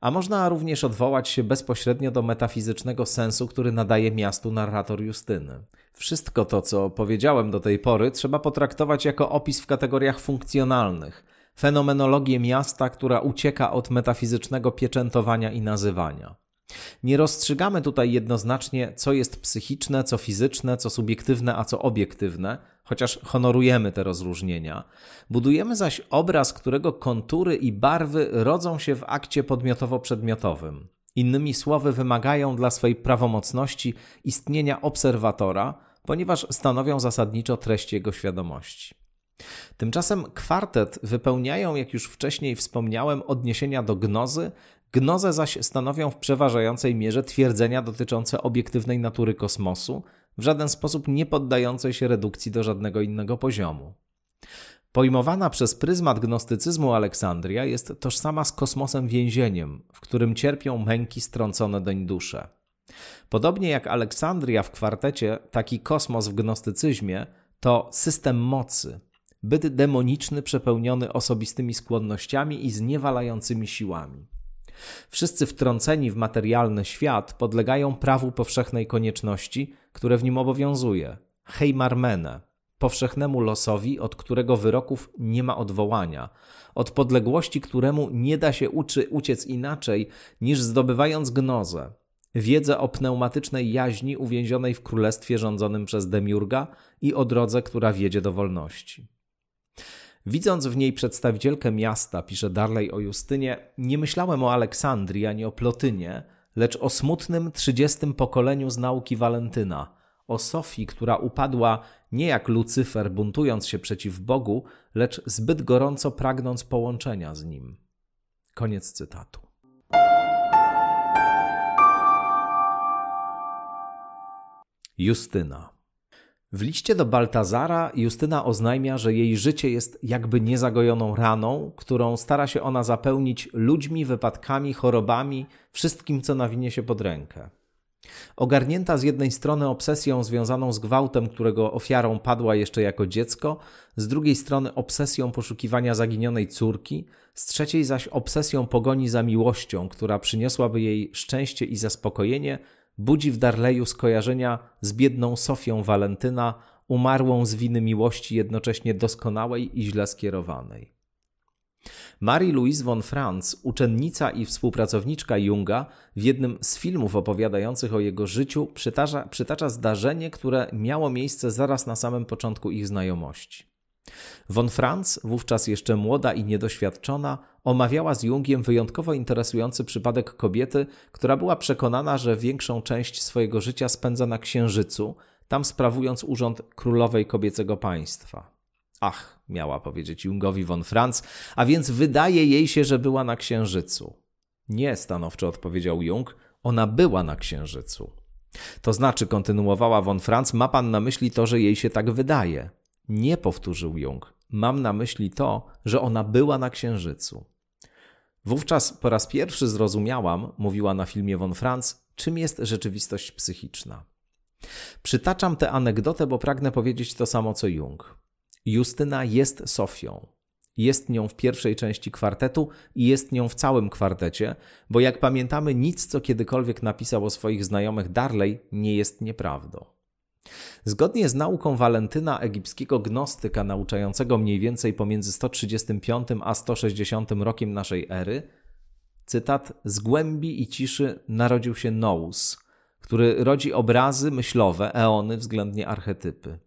a można również odwołać się bezpośrednio do metafizycznego sensu, który nadaje miastu narrator Justyny. Wszystko to, co powiedziałem do tej pory, trzeba potraktować jako opis w kategoriach funkcjonalnych, fenomenologię miasta, która ucieka od metafizycznego pieczętowania i nazywania. Nie rozstrzygamy tutaj jednoznacznie, co jest psychiczne, co fizyczne, co subiektywne, a co obiektywne, chociaż honorujemy te rozróżnienia. Budujemy zaś obraz, którego kontury i barwy rodzą się w akcie podmiotowo-przedmiotowym. Innymi słowy, wymagają dla swej prawomocności istnienia obserwatora, ponieważ stanowią zasadniczo treść jego świadomości. Tymczasem kwartet wypełniają, jak już wcześniej wspomniałem, odniesienia do gnozy, gnozę zaś stanowią w przeważającej mierze twierdzenia dotyczące obiektywnej natury kosmosu, w żaden sposób nie poddającej się redukcji do żadnego innego poziomu. Pojmowana przez pryzmat gnostycyzmu Aleksandria jest tożsama z kosmosem więzieniem, w którym cierpią męki strącone doń dusze. Podobnie jak Aleksandria w kwartecie, taki kosmos w gnostycyzmie to system mocy, byt demoniczny przepełniony osobistymi skłonnościami i zniewalającymi siłami. Wszyscy wtrąceni w materialny świat podlegają prawu powszechnej konieczności, które w nim obowiązuje heimarmene, powszechnemu losowi, od którego wyroków nie ma odwołania, od podległości, któremu nie da się uczy, uciec inaczej niż zdobywając gnozę, wiedzę o pneumatycznej jaźni uwięzionej w królestwie rządzonym przez Demiurga i o drodze, która wiedzie do wolności. Widząc w niej przedstawicielkę miasta, pisze Darley o Justynie, nie myślałem o Aleksandrii ani o Plotynie, lecz o smutnym trzydziestym pokoleniu z nauki Walentyna, o Sofii, która upadła nie jak Lucyfer buntując się przeciw Bogu, lecz zbyt gorąco pragnąc połączenia z Nim. Koniec cytatu. Justyna. W liście do Baltazara Justyna oznajmia, że jej życie jest jakby niezagojoną raną, którą stara się ona zapełnić ludźmi, wypadkami, chorobami, wszystkim, co nawinie się pod rękę. Ogarnięta z jednej strony obsesją związaną z gwałtem, którego ofiarą padła jeszcze jako dziecko, z drugiej strony obsesją poszukiwania zaginionej córki, z trzeciej zaś obsesją pogoni za miłością, która przyniosłaby jej szczęście i zaspokojenie, budzi w Darleju skojarzenia z biedną Sofią Walentyna, umarłą z winy miłości jednocześnie doskonałej i źle skierowanej. Marie-Louise von Franz, uczennica i współpracowniczka Junga, w jednym z filmów opowiadających o jego życiu przytacza, przytacza zdarzenie, które miało miejsce zaraz na samym początku ich znajomości. Von Franz, wówczas jeszcze młoda i niedoświadczona, omawiała z Jungiem wyjątkowo interesujący przypadek kobiety, która była przekonana, że większą część swojego życia spędza na Księżycu, tam sprawując urząd królowej kobiecego państwa. Ach, miała powiedzieć Jungowi von Franz, a więc wydaje jej się, że była na Księżycu. Nie, stanowczo odpowiedział Jung, ona była na Księżycu. To znaczy, kontynuowała von Franz, ma pan na myśli to, że jej się tak wydaje. Nie powtórzył Jung. Mam na myśli to, że ona była na Księżycu. Wówczas po raz pierwszy zrozumiałam, mówiła na filmie von Franz, czym jest rzeczywistość psychiczna. Przytaczam tę anegdotę, bo pragnę powiedzieć to samo co Jung. Justyna jest Sofią. Jest nią w pierwszej części kwartetu i jest nią w całym kwartecie, bo jak pamiętamy, nic, co kiedykolwiek napisał o swoich znajomych Darley, nie jest nieprawdą. Zgodnie z nauką Walentyna, egipskiego gnostyka nauczającego mniej więcej pomiędzy 135 a 160 rokiem naszej ery, cytat: Z głębi i ciszy narodził się Nous, który rodzi obrazy myślowe, eony, względnie archetypy.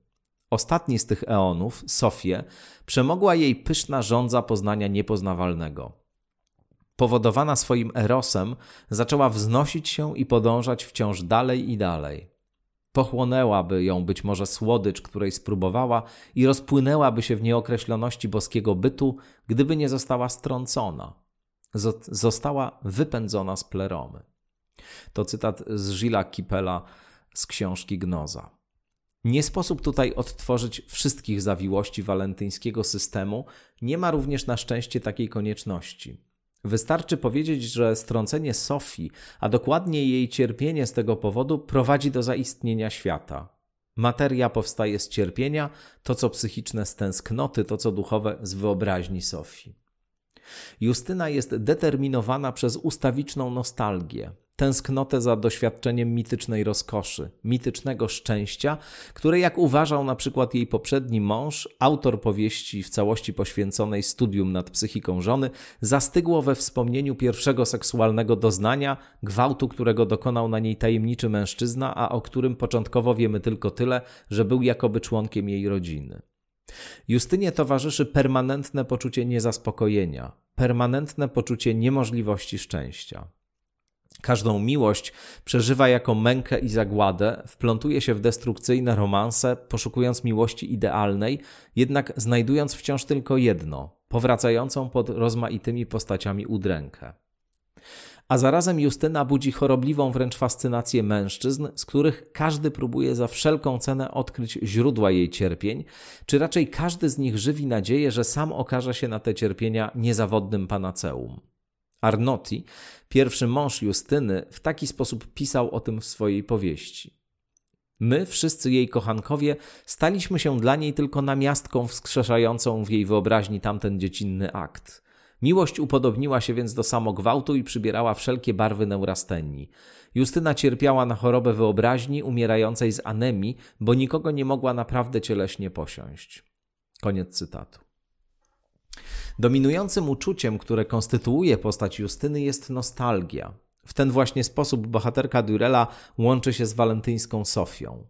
Ostatni z tych eonów, Sofię, przemogła jej pyszna żądza poznania niepoznawalnego. Powodowana swoim erosem, zaczęła wznosić się i podążać wciąż dalej i dalej. Pochłonęłaby ją być może słodycz, której spróbowała, i rozpłynęłaby się w nieokreśloności boskiego bytu, gdyby nie została strącona. Została wypędzona z pleromy. To cytat z Gilles Kipela z książki Gnoza. Nie sposób tutaj odtworzyć wszystkich zawiłości walentyńskiego systemu, nie ma również na szczęście takiej konieczności. Wystarczy powiedzieć, że strącenie Sofii, a dokładnie jej cierpienie z tego powodu, prowadzi do zaistnienia świata. Materia powstaje z cierpienia, to co psychiczne z tęsknoty, to co duchowe z wyobraźni Sofii. Justyna jest determinowana przez ustawiczną nostalgię, tęsknotę za doświadczeniem mitycznej rozkoszy, mitycznego szczęścia, które, jak uważał na przykład jej poprzedni mąż, autor powieści w całości poświęconej studium nad psychiką żony, zastygło we wspomnieniu pierwszego seksualnego doznania, gwałtu, którego dokonał na niej tajemniczy mężczyzna, a o którym początkowo wiemy tylko tyle, że był jakoby członkiem jej rodziny. Justynie towarzyszy permanentne poczucie niezaspokojenia, permanentne poczucie niemożliwości szczęścia. Każdą miłość przeżywa jako mękę i zagładę, wplątuje się w destrukcyjne romanse, poszukując miłości idealnej, jednak znajdując wciąż tylko jedno, powracającą pod rozmaitymi postaciami udrękę. A zarazem Justyna budzi chorobliwą wręcz fascynację mężczyzn, z których każdy próbuje za wszelką cenę odkryć źródła jej cierpień, czy raczej każdy z nich żywi nadzieję, że sam okaże się na te cierpienia niezawodnym panaceum. Arnoti, pierwszy mąż Justyny, w taki sposób pisał o tym w swojej powieści. My, wszyscy jej kochankowie, staliśmy się dla niej tylko namiastką wskrzeszającą w jej wyobraźni tamten dziecinny akt. Miłość upodobniła się więc do samogwałtu i przybierała wszelkie barwy neurastenii. Justyna cierpiała na chorobę wyobraźni, umierającej z anemii, bo nikogo nie mogła naprawdę cieleśnie posiąść. Koniec cytatu. Dominującym uczuciem, które konstytuuje postać Justyny, jest nostalgia. W ten właśnie sposób bohaterka Durela łączy się z walentyńską Sofią.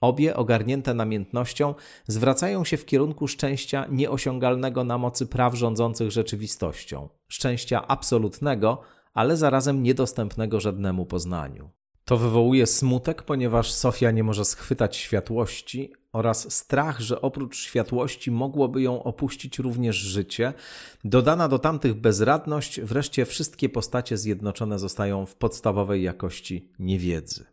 Obie, ogarnięte namiętnością, zwracają się w kierunku szczęścia nieosiągalnego na mocy praw rządzących rzeczywistością, szczęścia absolutnego, ale zarazem niedostępnego żadnemu poznaniu. To wywołuje smutek, ponieważ Sofia nie może schwytać światłości oraz strach, że oprócz światłości mogłoby ją opuścić również życie. Dodana do tamtych bezradność, wreszcie wszystkie postacie zjednoczone zostają w podstawowej jakości niewiedzy.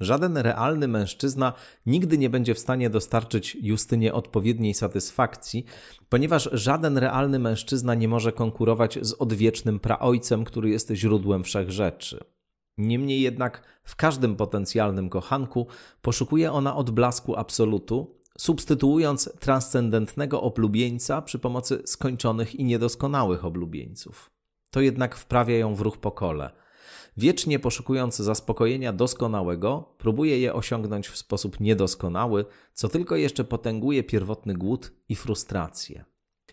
Żaden realny mężczyzna nigdy nie będzie w stanie dostarczyć Justynie odpowiedniej satysfakcji, ponieważ żaden realny mężczyzna nie może konkurować z odwiecznym praojcem, który jest źródłem wszechrzeczy. Niemniej jednak w każdym potencjalnym kochanku poszukuje ona odblasku absolutu, substytuując transcendentnego oblubieńca przy pomocy skończonych i niedoskonałych oblubieńców. To jednak wprawia ją w ruch po kole. Wiecznie poszukując zaspokojenia doskonałego, próbuje je osiągnąć w sposób niedoskonały, co tylko jeszcze potęguje pierwotny głód i frustrację.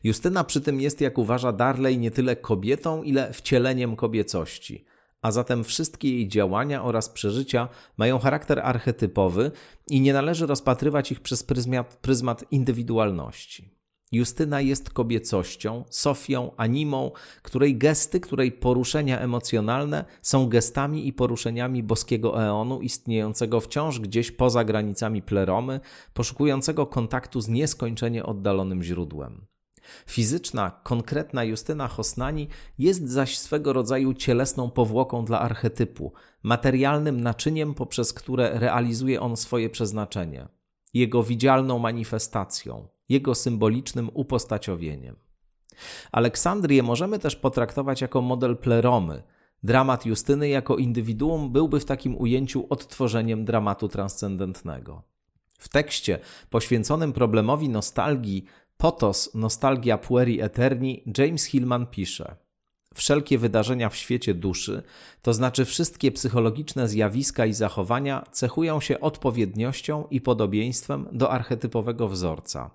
Justyna przy tym jest, jak uważa Darley, nie tyle kobietą, ile wcieleniem kobiecości – a zatem wszystkie jej działania oraz przeżycia mają charakter archetypowy i nie należy rozpatrywać ich przez pryzmat, indywidualności. Justyna jest kobiecością, Sofią, animą, której gesty, której poruszenia emocjonalne są gestami i poruszeniami boskiego eonu istniejącego wciąż gdzieś poza granicami pleromy, poszukującego kontaktu z nieskończenie oddalonym źródłem. Fizyczna, konkretna Justyna Hosnani jest zaś swego rodzaju cielesną powłoką dla archetypu, materialnym naczyniem, poprzez które realizuje on swoje przeznaczenie, jego widzialną manifestacją, jego symbolicznym upostaciowieniem. Aleksandrię możemy też potraktować jako model pleromy. Dramat Justyny jako indywiduum byłby w takim ujęciu odtworzeniem dramatu transcendentnego. W tekście poświęconym problemowi nostalgii Potos Nostalgia Pueri Eterni James Hillman pisze Wszelkie wydarzenia w świecie duszy, to znaczy wszystkie psychologiczne zjawiska i zachowania, cechują się odpowiedniością i podobieństwem do archetypowego wzorca.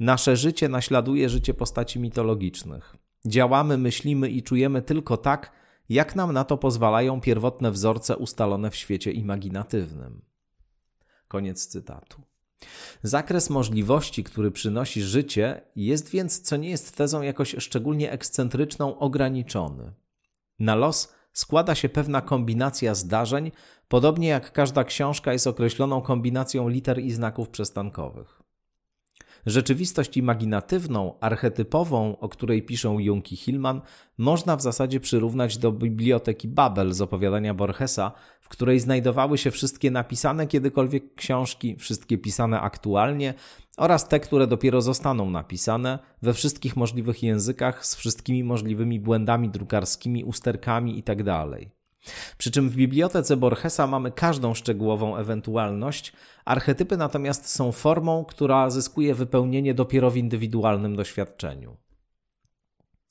Nasze życie naśladuje życie postaci mitologicznych. Działamy, myślimy i czujemy tylko tak, jak nam na to pozwalają pierwotne wzorce ustalone w świecie imaginatywnym. Koniec cytatu. Zakres możliwości, który przynosi życie, jest więc, co nie jest tezą jakoś szczególnie ekscentryczną, ograniczony. Na los składa się pewna kombinacja zdarzeń, podobnie jak każda książka jest określoną kombinacją liter i znaków przestankowych. Rzeczywistość imaginatywną, archetypową, o której piszą Jung i Hillman, można w zasadzie przyrównać do biblioteki Babel z opowiadania Borgesa, w której znajdowały się wszystkie napisane kiedykolwiek książki, wszystkie pisane aktualnie oraz te, które dopiero zostaną napisane we wszystkich możliwych językach z wszystkimi możliwymi błędami drukarskimi, usterkami itd. Przy czym w bibliotece Borgesa mamy każdą szczegółową ewentualność, archetypy natomiast są formą, która zyskuje wypełnienie dopiero w indywidualnym doświadczeniu.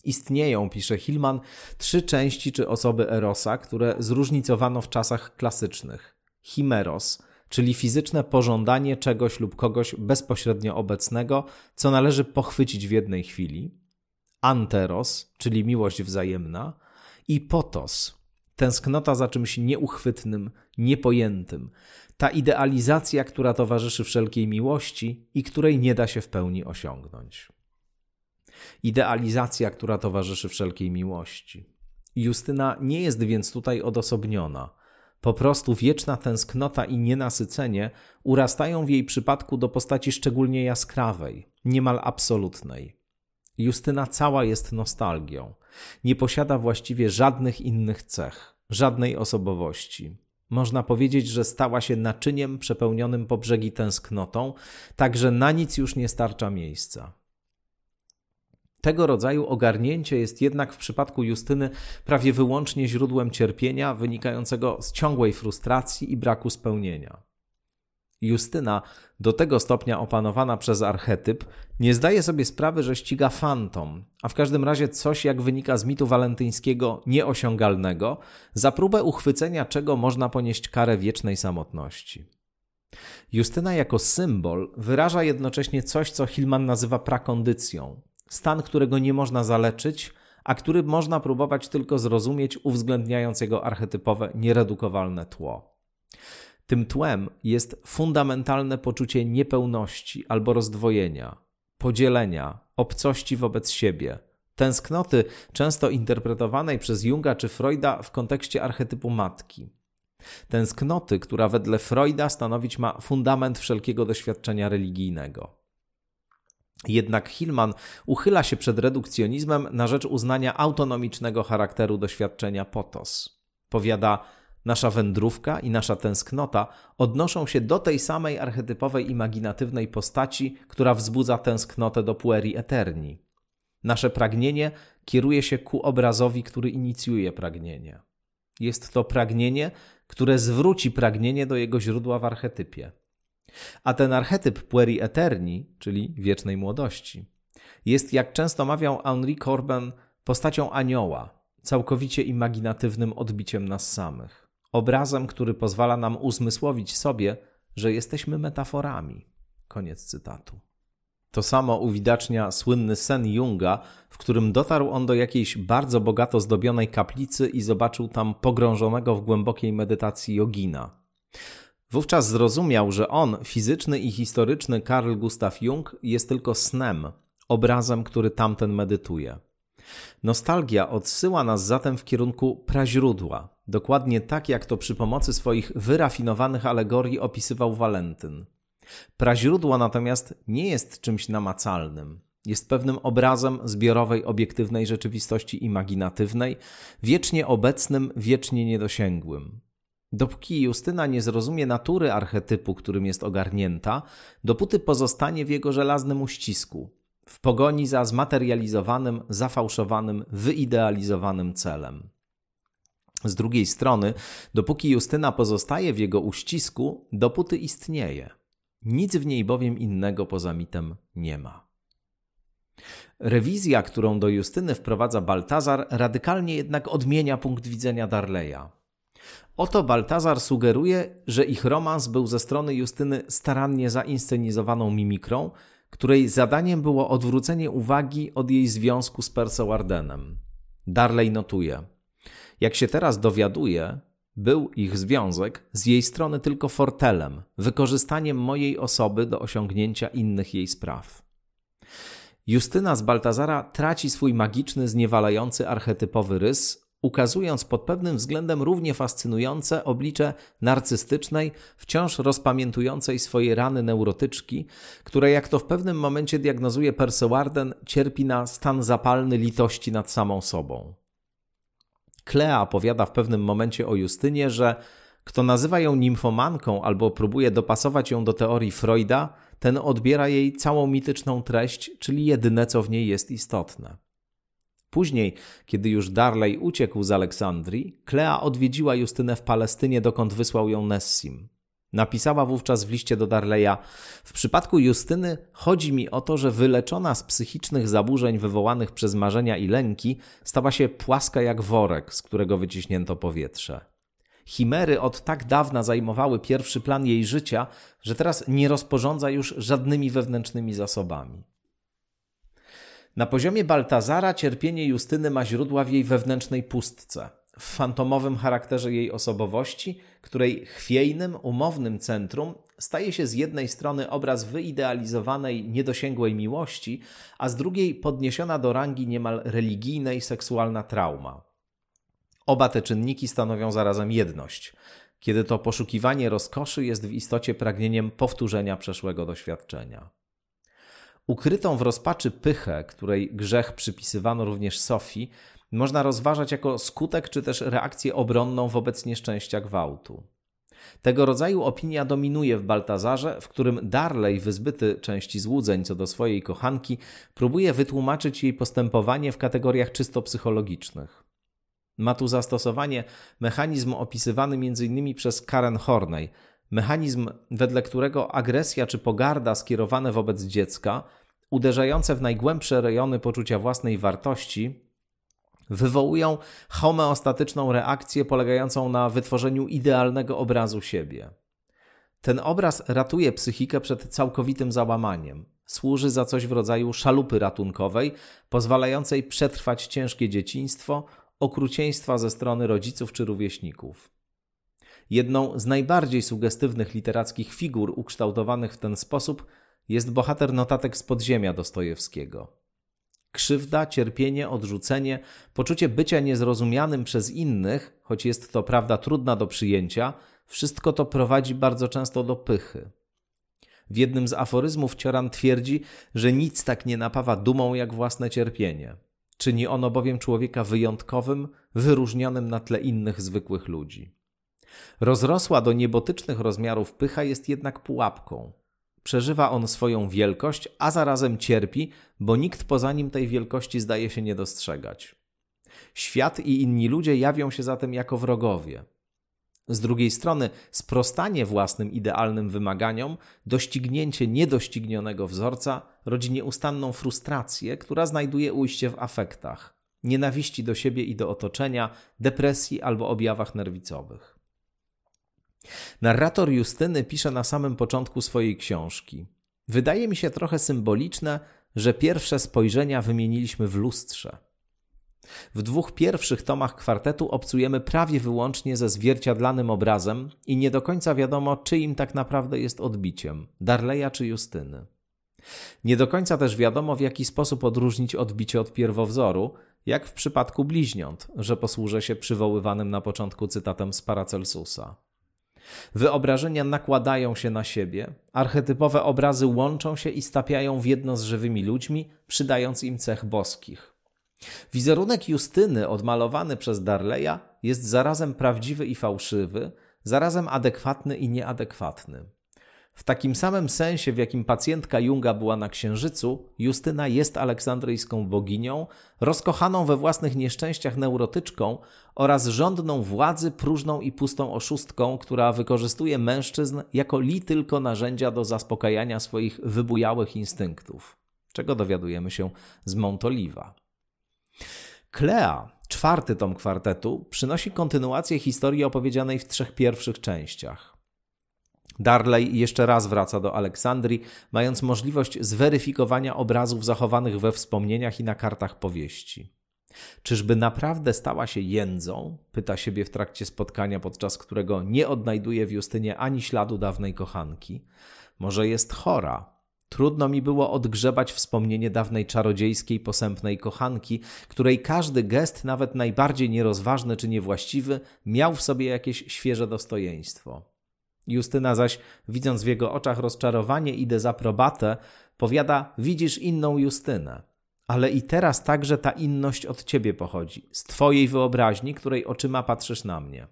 Istnieją, pisze Hillman, trzy części czy osoby Erosa, które zróżnicowano w czasach klasycznych. Chimeros, czyli fizyczne pożądanie czegoś lub kogoś bezpośrednio obecnego, co należy pochwycić w jednej chwili. Anteros, czyli miłość wzajemna. I potos, tęsknota za czymś nieuchwytnym, niepojętym, ta idealizacja, która towarzyszy wszelkiej miłości i której nie da się w pełni osiągnąć. Idealizacja, która towarzyszy wszelkiej miłości. Justyna nie jest więc tutaj odosobniona. Po prostu wieczna tęsknota i nienasycenie urastają w jej przypadku do postaci szczególnie jaskrawej, niemal absolutnej. Justyna cała jest nostalgią. Nie posiada właściwie żadnych innych cech, żadnej osobowości. Można powiedzieć, że stała się naczyniem przepełnionym po brzegi tęsknotą, tak że na nic już nie starcza miejsca. Tego rodzaju ogarnięcie jest jednak w przypadku Justyny prawie wyłącznie źródłem cierpienia wynikającego z ciągłej frustracji i braku spełnienia. Justyna, do tego stopnia opanowana przez archetyp, nie zdaje sobie sprawy, że ściga fantom, a w każdym razie coś, jak wynika z mitu walentyńskiego, nieosiągalnego, za próbę uchwycenia czego można ponieść karę wiecznej samotności. Justyna jako symbol wyraża jednocześnie coś, co Hillman nazywa prakondycją, stan, którego nie można zaleczyć, a który można próbować tylko zrozumieć, uwzględniając jego archetypowe, nieredukowalne tło. Tym tłem jest fundamentalne poczucie niepełności albo rozdwojenia, podzielenia, obcości wobec siebie, tęsknoty, często interpretowanej przez Junga czy Freuda w kontekście archetypu matki. Tęsknoty, która wedle Freuda stanowić ma fundament wszelkiego doświadczenia religijnego. Jednak Hillman uchyla się przed redukcjonizmem na rzecz uznania autonomicznego charakteru doświadczenia potos. Powiada, nasza wędrówka i nasza tęsknota odnoszą się do tej samej archetypowej imaginatywnej postaci, która wzbudza tęsknotę do pueri eterni. Nasze pragnienie kieruje się ku obrazowi, który inicjuje pragnienie. Jest to pragnienie, które zwróci pragnienie do jego źródła w archetypie. A ten archetyp pueri eterni, czyli wiecznej młodości, jest, jak często mawiał Henri Corbin, postacią anioła, całkowicie imaginatywnym odbiciem nas samych. Obrazem, który pozwala nam uzmysłowić sobie, że jesteśmy metaforami. Koniec cytatu. To samo uwidacznia słynny sen Junga, w którym dotarł on do jakiejś bardzo bogato zdobionej kaplicy i zobaczył tam pogrążonego w głębokiej medytacji jogina. Wówczas zrozumiał, że on, fizyczny i historyczny Karl Gustav Jung, jest tylko snem, obrazem, który tamten medytuje. Nostalgia odsyła nas zatem w kierunku praźródła, dokładnie tak jak to przy pomocy swoich wyrafinowanych alegorii opisywał Walentyn. Praźródło natomiast nie jest czymś namacalnym. Jest pewnym obrazem zbiorowej, obiektywnej rzeczywistości imaginatywnej, wiecznie obecnym, wiecznie niedosięgłym. Dopóki Justyna nie zrozumie natury archetypu, którym jest ogarnięta, dopóty pozostanie w jego żelaznym uścisku, w pogoni za zmaterializowanym, zafałszowanym, wyidealizowanym celem. Z drugiej strony, dopóki Justyna pozostaje w jego uścisku, dopóty istnieje. Nic w niej bowiem innego poza mitem nie ma. Rewizja, którą do Justyny wprowadza Baltazar, radykalnie jednak odmienia punkt widzenia Darleya. Oto Baltazar sugeruje, że ich romans był ze strony Justyny starannie zainscenizowaną mimikrą, której zadaniem było odwrócenie uwagi od jej związku z Persewardenem. Darley notuje: Jak się teraz dowiaduje, był ich związek z jej strony tylko fortelem, wykorzystaniem mojej osoby do osiągnięcia innych jej spraw. Justyna z Baltazara traci swój magiczny, zniewalający archetypowy rys, ukazując pod pewnym względem równie fascynujące oblicze narcystycznej, wciąż rozpamiętującej swoje rany neurotyczki, które, jak to w pewnym momencie diagnozuje Persewarden, cierpi na stan zapalny litości nad samą sobą. Klea opowiada w pewnym momencie o Justynie, że kto nazywa ją nimfomanką albo próbuje dopasować ją do teorii Freuda, ten odbiera jej całą mityczną treść, czyli jedyne, co w niej jest istotne. Później, kiedy już Darley uciekł z Aleksandrii, Klea odwiedziła Justynę w Palestynie, dokąd wysłał ją Nessim. Napisała wówczas w liście do Darleya: W przypadku Justyny chodzi mi o to, że wyleczona z psychicznych zaburzeń wywołanych przez marzenia i lęki, stała się płaska jak worek, z którego wyciśnięto powietrze. Chimery od tak dawna zajmowały pierwszy plan jej życia, że teraz nie rozporządza już żadnymi wewnętrznymi zasobami. Na poziomie Baltazara cierpienie Justyny ma źródła w jej wewnętrznej pustce, w fantomowym charakterze jej osobowości, której chwiejnym, umownym centrum staje się z jednej strony obraz wyidealizowanej, niedosięgłej miłości, a z drugiej podniesiona do rangi niemal religijnej seksualna trauma. Oba te czynniki stanowią zarazem jedność, kiedy to poszukiwanie rozkoszy jest w istocie pragnieniem powtórzenia przeszłego doświadczenia. Ukrytą w rozpaczy pychę, której grzech przypisywano również Sofii, można rozważać jako skutek czy też reakcję obronną wobec nieszczęścia gwałtu. Tego rodzaju opinia dominuje w Baltazarze, w którym Darley, wyzbyty części złudzeń co do swojej kochanki, próbuje wytłumaczyć jej postępowanie w kategoriach czysto psychologicznych. Ma tu zastosowanie mechanizm opisywany m.in. przez Karen Horney, mechanizm, wedle którego agresja czy pogarda skierowane wobec dziecka, uderzające w najgłębsze rejony poczucia własnej wartości, wywołują homeostatyczną reakcję polegającą na wytworzeniu idealnego obrazu siebie. Ten obraz ratuje psychikę przed całkowitym załamaniem. Służy za coś w rodzaju szalupy ratunkowej, pozwalającej przetrwać ciężkie dzieciństwo, okrucieństwa ze strony rodziców czy rówieśników. Jedną z najbardziej sugestywnych literackich figur ukształtowanych w ten sposób jest bohater notatek z podziemia Dostojewskiego. Krzywda, cierpienie, odrzucenie, poczucie bycia niezrozumianym przez innych, choć jest to prawda trudna do przyjęcia, wszystko to prowadzi bardzo często do pychy. W jednym z aforyzmów Cioran twierdzi, że nic tak nie napawa dumą jak własne cierpienie. Czyni ono bowiem człowieka wyjątkowym, wyróżnionym na tle innych zwykłych ludzi. Rozrosła do niebotycznych rozmiarów pycha jest jednak pułapką. Przeżywa on swoją wielkość, a zarazem cierpi, bo nikt poza nim tej wielkości zdaje się nie dostrzegać. Świat i inni ludzie jawią się zatem jako wrogowie. Z drugiej strony, sprostanie własnym idealnym wymaganiom, doścignięcie niedoścignionego wzorca rodzi nieustanną frustrację, która znajduje ujście w afektach, nienawiści do siebie i do otoczenia, depresji albo objawach nerwicowych. Narrator Justyny pisze na samym początku swojej książki. Wydaje mi się trochę symboliczne, że pierwsze spojrzenia wymieniliśmy w lustrze. W dwóch pierwszych tomach kwartetu obcujemy prawie wyłącznie ze zwierciadlanym obrazem i nie do końca wiadomo, czyim tak naprawdę jest odbiciem Darleja czy Justyny. Nie do końca też wiadomo, w jaki sposób odróżnić odbicie od pierwowzoru, jak w przypadku bliźniąt, że posłużę się przywoływanym na początku cytatem z Paracelsusa. Wyobrażenia nakładają się na siebie, archetypowe obrazy łączą się i stapiają w jedno z żywymi ludźmi, przydając im cech boskich. Wizerunek Justyny odmalowany przez Darleya jest zarazem prawdziwy i fałszywy, zarazem adekwatny i nieadekwatny. W takim samym sensie, w jakim pacjentka Junga była na księżycu, Justyna jest aleksandryjską boginią, rozkochaną we własnych nieszczęściach neurotyczką oraz żądną władzy, próżną i pustą oszustką, która wykorzystuje mężczyzn jako li tylko narzędzia do zaspokajania swoich wybujałych instynktów, czego dowiadujemy się z Montoliva. Klea, czwarty tom kwartetu, przynosi kontynuację historii opowiedzianej w trzech pierwszych częściach. Darley jeszcze raz wraca do Aleksandrii, mając możliwość zweryfikowania obrazów zachowanych we wspomnieniach i na kartach powieści. Czyżby naprawdę stała się jędzą? Pyta siebie w trakcie spotkania, podczas którego nie odnajduje w Justynie ani śladu dawnej kochanki. Może jest chora? Trudno mi było odgrzebać wspomnienie dawnej czarodziejskiej, posępnej kochanki, której każdy gest, nawet najbardziej nierozważny czy niewłaściwy, miał w sobie jakieś świeże dostojeństwo. Justyna zaś, widząc w jego oczach rozczarowanie i dezaprobatę, powiada: Widzisz inną Justynę. Ale i teraz także ta inność od ciebie pochodzi, z twojej wyobraźni, której oczyma patrzysz na mnie.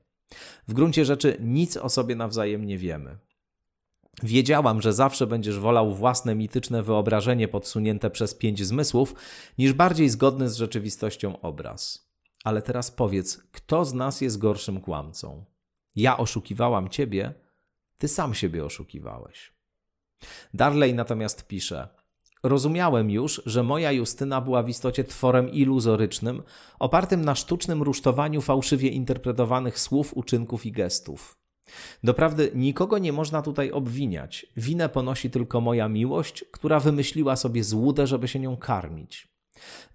W gruncie rzeczy nic o sobie nawzajem nie wiemy. Wiedziałam, że zawsze będziesz wolał własne mityczne wyobrażenie podsunięte przez pięć zmysłów, niż bardziej zgodny z rzeczywistością obraz. Ale teraz powiedz, kto z nas jest gorszym kłamcą? Ja oszukiwałam ciebie, ty sam siebie oszukiwałeś. Darley natomiast pisze: Rozumiałem już, że moja Justyna była w istocie tworem iluzorycznym, opartym na sztucznym rusztowaniu fałszywie interpretowanych słów, uczynków i gestów. Doprawdy nikogo nie można tutaj obwiniać. Winę ponosi tylko moja miłość, która wymyśliła sobie złudę, żeby się nią karmić.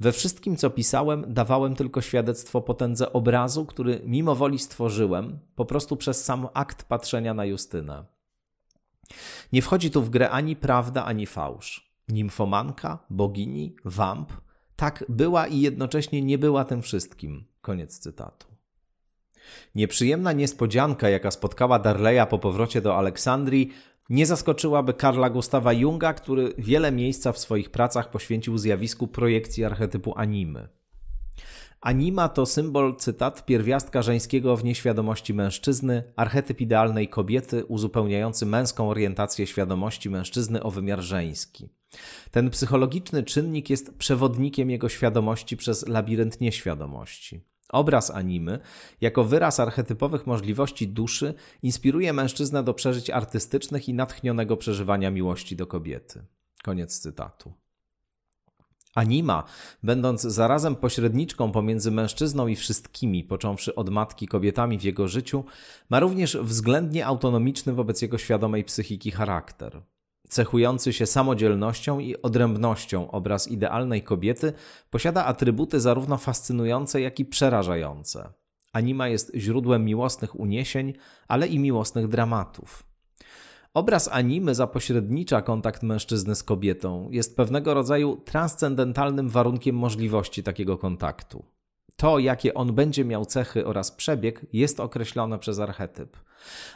We wszystkim, co pisałem, dawałem tylko świadectwo potędze obrazu, który mimo woli stworzyłem, po prostu przez sam akt patrzenia na Justynę. Nie wchodzi tu w grę ani prawda, ani fałsz. Nimfomanka, bogini, wamp, tak była i jednocześnie nie była tym wszystkim. Koniec cytatu. Nieprzyjemna niespodzianka, jaka spotkała Darleya po powrocie do Aleksandrii, nie zaskoczyłaby Karla Gustawa Junga, który wiele miejsca w swoich pracach poświęcił zjawisku projekcji archetypu animy. Anima to symbol, cytat, pierwiastka żeńskiego w nieświadomości mężczyzny, archetyp idealnej kobiety uzupełniający męską orientację świadomości mężczyzny o wymiar żeński. Ten psychologiczny czynnik jest przewodnikiem jego świadomości przez labirynt nieświadomości. Obraz animy, jako wyraz archetypowych możliwości duszy, inspiruje mężczyznę do przeżyć artystycznych i natchnionego przeżywania miłości do kobiety. Koniec cytatu. Anima, będąc zarazem pośredniczką pomiędzy mężczyzną i wszystkimi, począwszy od matki kobietami w jego życiu, ma również względnie autonomiczny wobec jego świadomej psychiki charakter. Cechujący się samodzielnością i odrębnością obraz idealnej kobiety posiada atrybuty zarówno fascynujące, jak i przerażające. Anima jest źródłem miłosnych uniesień, ale i miłosnych dramatów. Obraz animy zapośrednicza kontakt mężczyzny z kobietą, jest pewnego rodzaju transcendentalnym warunkiem możliwości takiego kontaktu. To, jakie on będzie miał cechy oraz przebieg, jest określone przez archetyp.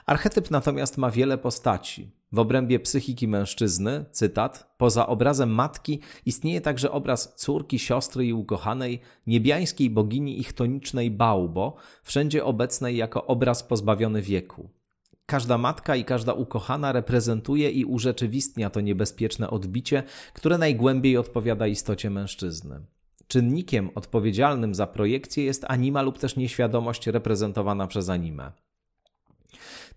Archetyp natomiast ma wiele postaci. W obrębie psychiki mężczyzny, cytat, poza obrazem matki istnieje także obraz córki, siostry i ukochanej, niebiańskiej bogini ich tonicznej Baubo, wszędzie obecnej jako obraz pozbawiony wieku. Każda matka i każda ukochana reprezentuje i urzeczywistnia to niebezpieczne odbicie, które najgłębiej odpowiada istocie mężczyzny. Czynnikiem odpowiedzialnym za projekcję jest anima lub też nieświadomość reprezentowana przez animę.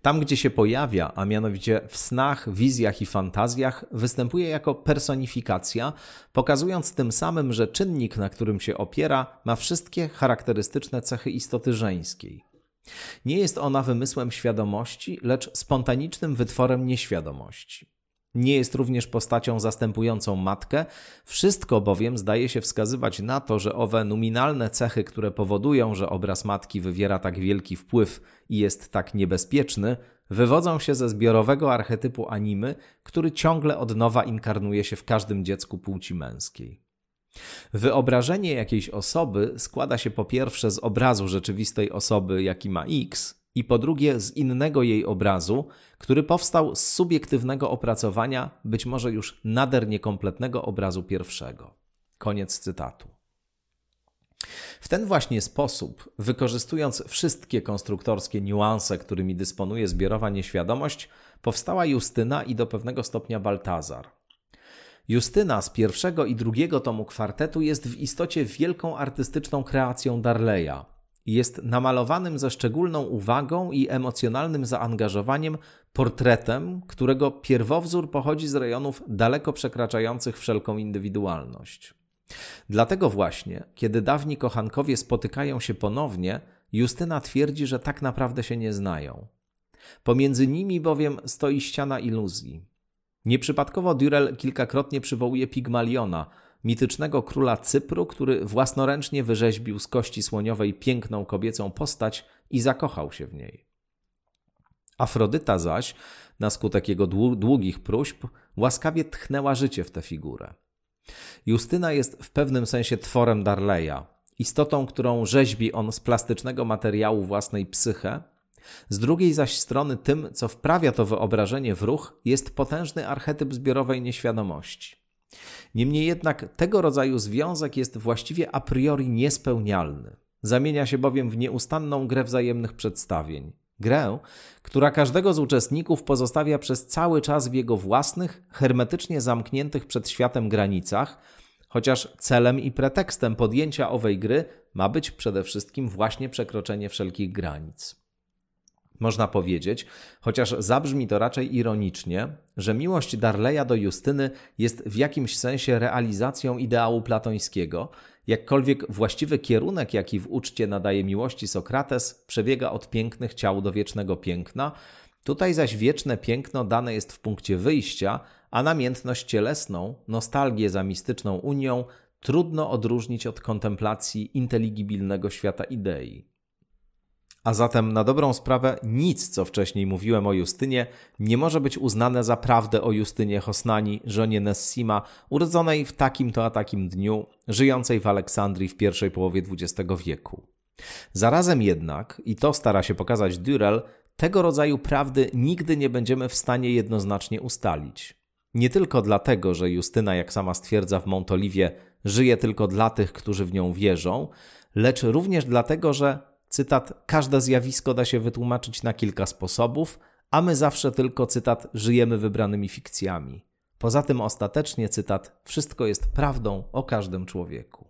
Tam, gdzie się pojawia, a mianowicie w snach, wizjach i fantazjach, występuje jako personifikacja, pokazując tym samym, że czynnik, na którym się opiera, ma wszystkie charakterystyczne cechy istoty żeńskiej. Nie jest ona wymysłem świadomości, lecz spontanicznym wytworem nieświadomości. Nie jest również postacią zastępującą matkę, wszystko bowiem zdaje się wskazywać na to, że owe nominalne cechy, które powodują, że obraz matki wywiera tak wielki wpływ i jest tak niebezpieczny, wywodzą się ze zbiorowego archetypu animy, który ciągle od nowa inkarnuje się w każdym dziecku płci męskiej. Wyobrażenie jakiejś osoby składa się po pierwsze z obrazu rzeczywistej osoby, jaki ma X, i po drugie z innego jej obrazu, który powstał z subiektywnego opracowania, być może już nader niekompletnego obrazu pierwszego. Koniec cytatu. W ten właśnie sposób, wykorzystując wszystkie konstruktorskie niuanse, którymi dysponuje zbiorowa nieświadomość, powstała Justyna i do pewnego stopnia Baltazar. Justyna z pierwszego i drugiego tomu kwartetu jest w istocie wielką artystyczną kreacją Darleya. Jest namalowanym ze szczególną uwagą i emocjonalnym zaangażowaniem portretem, którego pierwowzór pochodzi z rejonów daleko przekraczających wszelką indywidualność. Dlatego właśnie, kiedy dawni kochankowie spotykają się ponownie, Justyna twierdzi, że tak naprawdę się nie znają. Pomiędzy nimi bowiem stoi ściana iluzji. Nieprzypadkowo Durel kilkakrotnie przywołuje Pigmaliona, mitycznego króla Cypru, który własnoręcznie wyrzeźbił z kości słoniowej piękną kobiecą postać i zakochał się w niej. Afrodyta zaś, na skutek jego długich próśb, łaskawie tchnęła życie w tę figurę. Justyna jest w pewnym sensie tworem Darleya, istotą, którą rzeźbi on z plastycznego materiału własnej psyche, z drugiej zaś strony tym, co wprawia to wyobrażenie w ruch, jest potężny archetyp zbiorowej nieświadomości. Niemniej jednak tego rodzaju związek jest właściwie a priori niespełnialny. Zamienia się bowiem w nieustanną grę wzajemnych przedstawień. Grę, która każdego z uczestników pozostawia przez cały czas w jego własnych, hermetycznie zamkniętych przed światem granicach, chociaż celem i pretekstem podjęcia owej gry ma być przede wszystkim właśnie przekroczenie wszelkich granic. Można powiedzieć, chociaż zabrzmi to raczej ironicznie, że miłość Darleya do Justyny jest w jakimś sensie realizacją ideału platońskiego, jakkolwiek właściwy kierunek, jaki w uczcie nadaje miłości Sokrates, przebiega od pięknych ciał do wiecznego piękna, tutaj zaś wieczne piękno dane jest w punkcie wyjścia, a namiętność cielesną, nostalgię za mistyczną unią, trudno odróżnić od kontemplacji inteligibilnego świata idei. A zatem na dobrą sprawę nic, co wcześniej mówiłem o Justynie, nie może być uznane za prawdę o Justynie Hosnani, żonie Nessima, urodzonej w takim to a takim dniu, żyjącej w Aleksandrii w pierwszej połowie XX wieku. Zarazem jednak, i to stara się pokazać Durel, tego rodzaju prawdy nigdy nie będziemy w stanie jednoznacznie ustalić. Nie tylko dlatego, że Justyna, jak sama stwierdza w Montoliwie, żyje tylko dla tych, którzy w nią wierzą, lecz również dlatego, że, cytat, każde zjawisko da się wytłumaczyć na kilka sposobów, a my zawsze tylko, cytat, żyjemy wybranymi fikcjami. Poza tym ostatecznie, cytat, wszystko jest prawdą o każdym człowieku.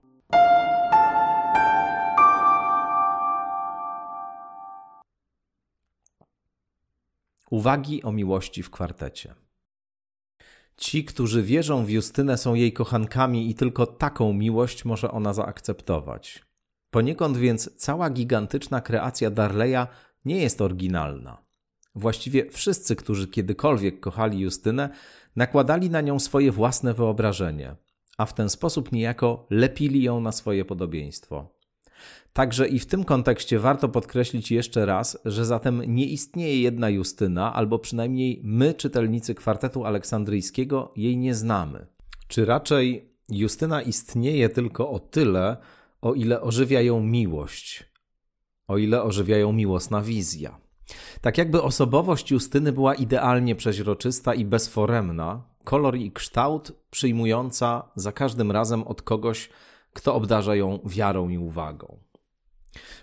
Uwagi o miłości w kwartecie. Ci, którzy wierzą w Justynę, są jej kochankami i tylko taką miłość może ona zaakceptować. Poniekąd więc cała gigantyczna kreacja Darleya nie jest oryginalna. Właściwie wszyscy, którzy kiedykolwiek kochali Justynę, nakładali na nią swoje własne wyobrażenie, a w ten sposób niejako lepili ją na swoje podobieństwo. Także i w tym kontekście warto podkreślić jeszcze raz, że zatem nie istnieje jedna Justyna, albo przynajmniej my, czytelnicy kwartetu aleksandryjskiego, jej nie znamy. Czy raczej Justyna istnieje tylko o tyle, o ile ożywia ją miłość, o ile ożywia ją miłosna wizja. Tak jakby osobowość Justyny była idealnie przeźroczysta i bezforemna, kolor i kształt przyjmująca za każdym razem od kogoś, kto obdarza ją wiarą i uwagą.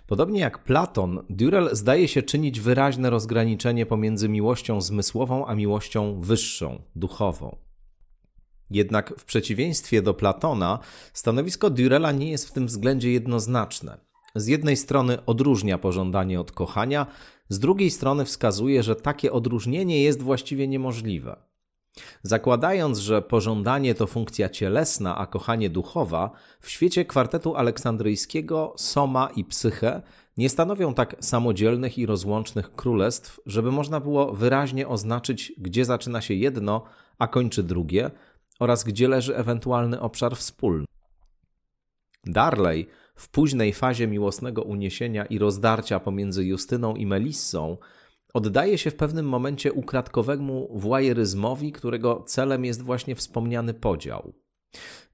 Podobnie jak Platon, Durel zdaje się czynić wyraźne rozgraniczenie pomiędzy miłością zmysłową a miłością wyższą, duchową. Jednak w przeciwieństwie do Platona, stanowisko Durela nie jest w tym względzie jednoznaczne. Z jednej strony odróżnia pożądanie od kochania, z drugiej strony wskazuje, że takie odróżnienie jest właściwie niemożliwe. Zakładając, że pożądanie to funkcja cielesna, a kochanie duchowa, w świecie kwartetu aleksandryjskiego Soma i Psyche nie stanowią tak samodzielnych i rozłącznych królestw, żeby można było wyraźnie oznaczyć, gdzie zaczyna się jedno, a kończy drugie, oraz gdzie leży ewentualny obszar wspólny. Darley w późnej fazie miłosnego uniesienia i rozdarcia pomiędzy Justyną i Melissą oddaje się w pewnym momencie ukradkowemu włajeryzmowi, którego celem jest właśnie wspomniany podział.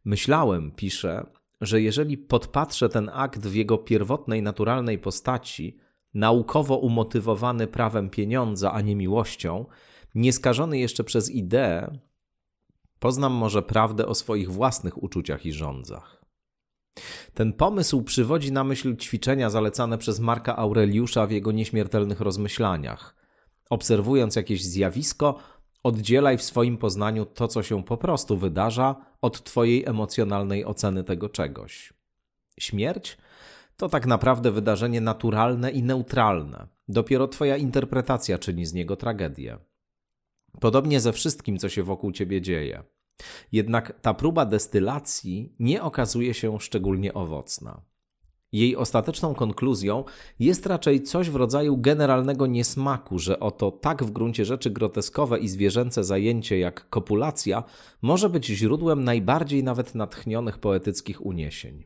Myślałem, pisze, że jeżeli podpatrzę ten akt w jego pierwotnej, naturalnej postaci, naukowo umotywowany prawem pieniądza, a nie miłością, nieskażony jeszcze przez ideę, poznam może prawdę o swoich własnych uczuciach i rządzach. Ten pomysł przywodzi na myśl ćwiczenia zalecane przez Marka Aureliusza w jego nieśmiertelnych rozmyślaniach. Obserwując jakieś zjawisko, oddzielaj w swoim poznaniu to, co się po prostu wydarza, od Twojej emocjonalnej oceny tego czegoś. Śmierć to tak naprawdę wydarzenie naturalne i neutralne. Dopiero Twoja interpretacja czyni z niego tragedię. Podobnie ze wszystkim, co się wokół Ciebie dzieje. Jednak ta próba destylacji nie okazuje się szczególnie owocna. Jej ostateczną konkluzją jest raczej coś w rodzaju generalnego niesmaku, że oto tak w gruncie rzeczy groteskowe i zwierzęce zajęcie jak kopulacja może być źródłem najbardziej nawet natchnionych poetyckich uniesień.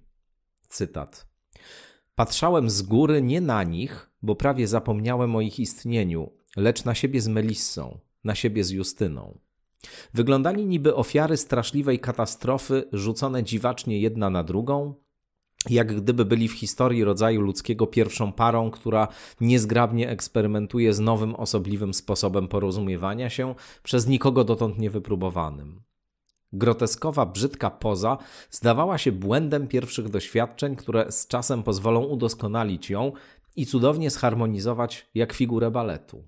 Cytat. Patrzałem z góry nie na nich, bo prawie zapomniałem o ich istnieniu, lecz na siebie z Melissą, na siebie z Justyną. Wyglądali niby ofiary straszliwej katastrofy, rzucone dziwacznie jedna na drugą, jak gdyby byli w historii rodzaju ludzkiego pierwszą parą, która niezgrabnie eksperymentuje z nowym, osobliwym sposobem porozumiewania się przez nikogo dotąd niewypróbowanym. Groteskowa, brzydka poza zdawała się błędem pierwszych doświadczeń, które z czasem pozwolą udoskonalić ją i cudownie zharmonizować jak figurę baletu.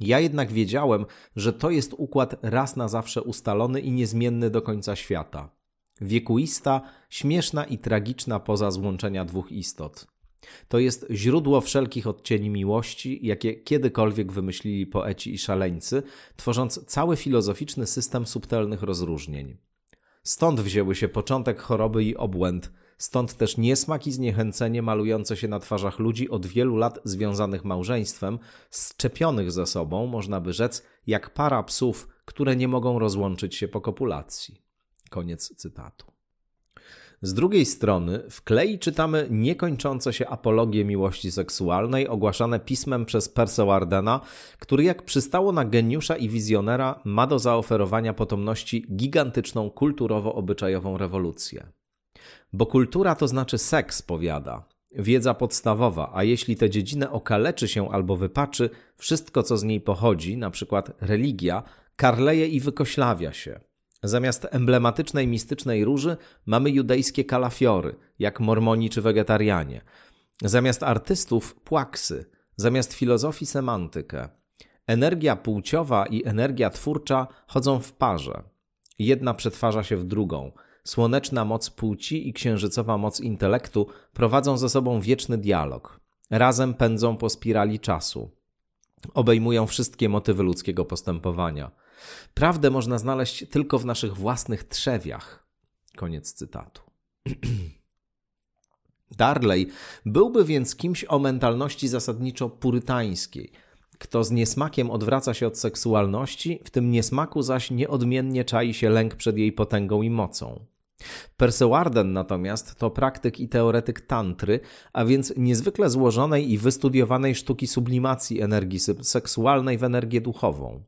Ja jednak wiedziałem, że to jest układ raz na zawsze ustalony i niezmienny do końca świata. Wiekuista, śmieszna i tragiczna poza złączenia dwóch istot. To jest źródło wszelkich odcieni miłości, jakie kiedykolwiek wymyślili poeci i szaleńcy, tworząc cały filozoficzny system subtelnych rozróżnień. Stąd wzięły się początek choroby i obłęd, Stąd też niesmak i zniechęcenie malujące się na twarzach ludzi od wielu lat związanych małżeństwem, szczepionych ze sobą, można by rzec, jak para psów, które nie mogą rozłączyć się po kopulacji. Koniec cytatu. Z drugiej strony, w klei czytamy niekończące się apologie miłości seksualnej ogłaszane pismem przez Persewardena, który jak przystało na geniusza i wizjonera ma do zaoferowania potomności gigantyczną kulturowo-obyczajową rewolucję. Bo kultura to znaczy seks, powiada. wiedza podstawowa, a jeśli tę dziedzinę okaleczy się albo wypaczy, wszystko co z niej pochodzi, na przykład religia, karleje i wykoślawia się. Zamiast emblematycznej mistycznej róży mamy judejskie kalafiory, jak mormoni czy wegetarianie. Zamiast artystów płaksy, zamiast filozofii semantykę. Energia płciowa i energia twórcza chodzą w parze. Jedna przetwarza się w drugą. Słoneczna moc płci i księżycowa moc intelektu prowadzą ze sobą wieczny dialog. Razem pędzą po spirali czasu. Obejmują wszystkie motywy ludzkiego postępowania. Prawdę można znaleźć tylko w naszych własnych trzewiach. Koniec cytatu. Darley byłby więc kimś o mentalności zasadniczo purytańskiej. Kto z niesmakiem odwraca się od seksualności, w tym niesmaku zaś nieodmiennie czai się lęk przed jej potęgą i mocą. Persewarden natomiast to praktyk i teoretyk tantry, a więc niezwykle złożonej i wystudiowanej sztuki sublimacji energii seksualnej w energię duchową.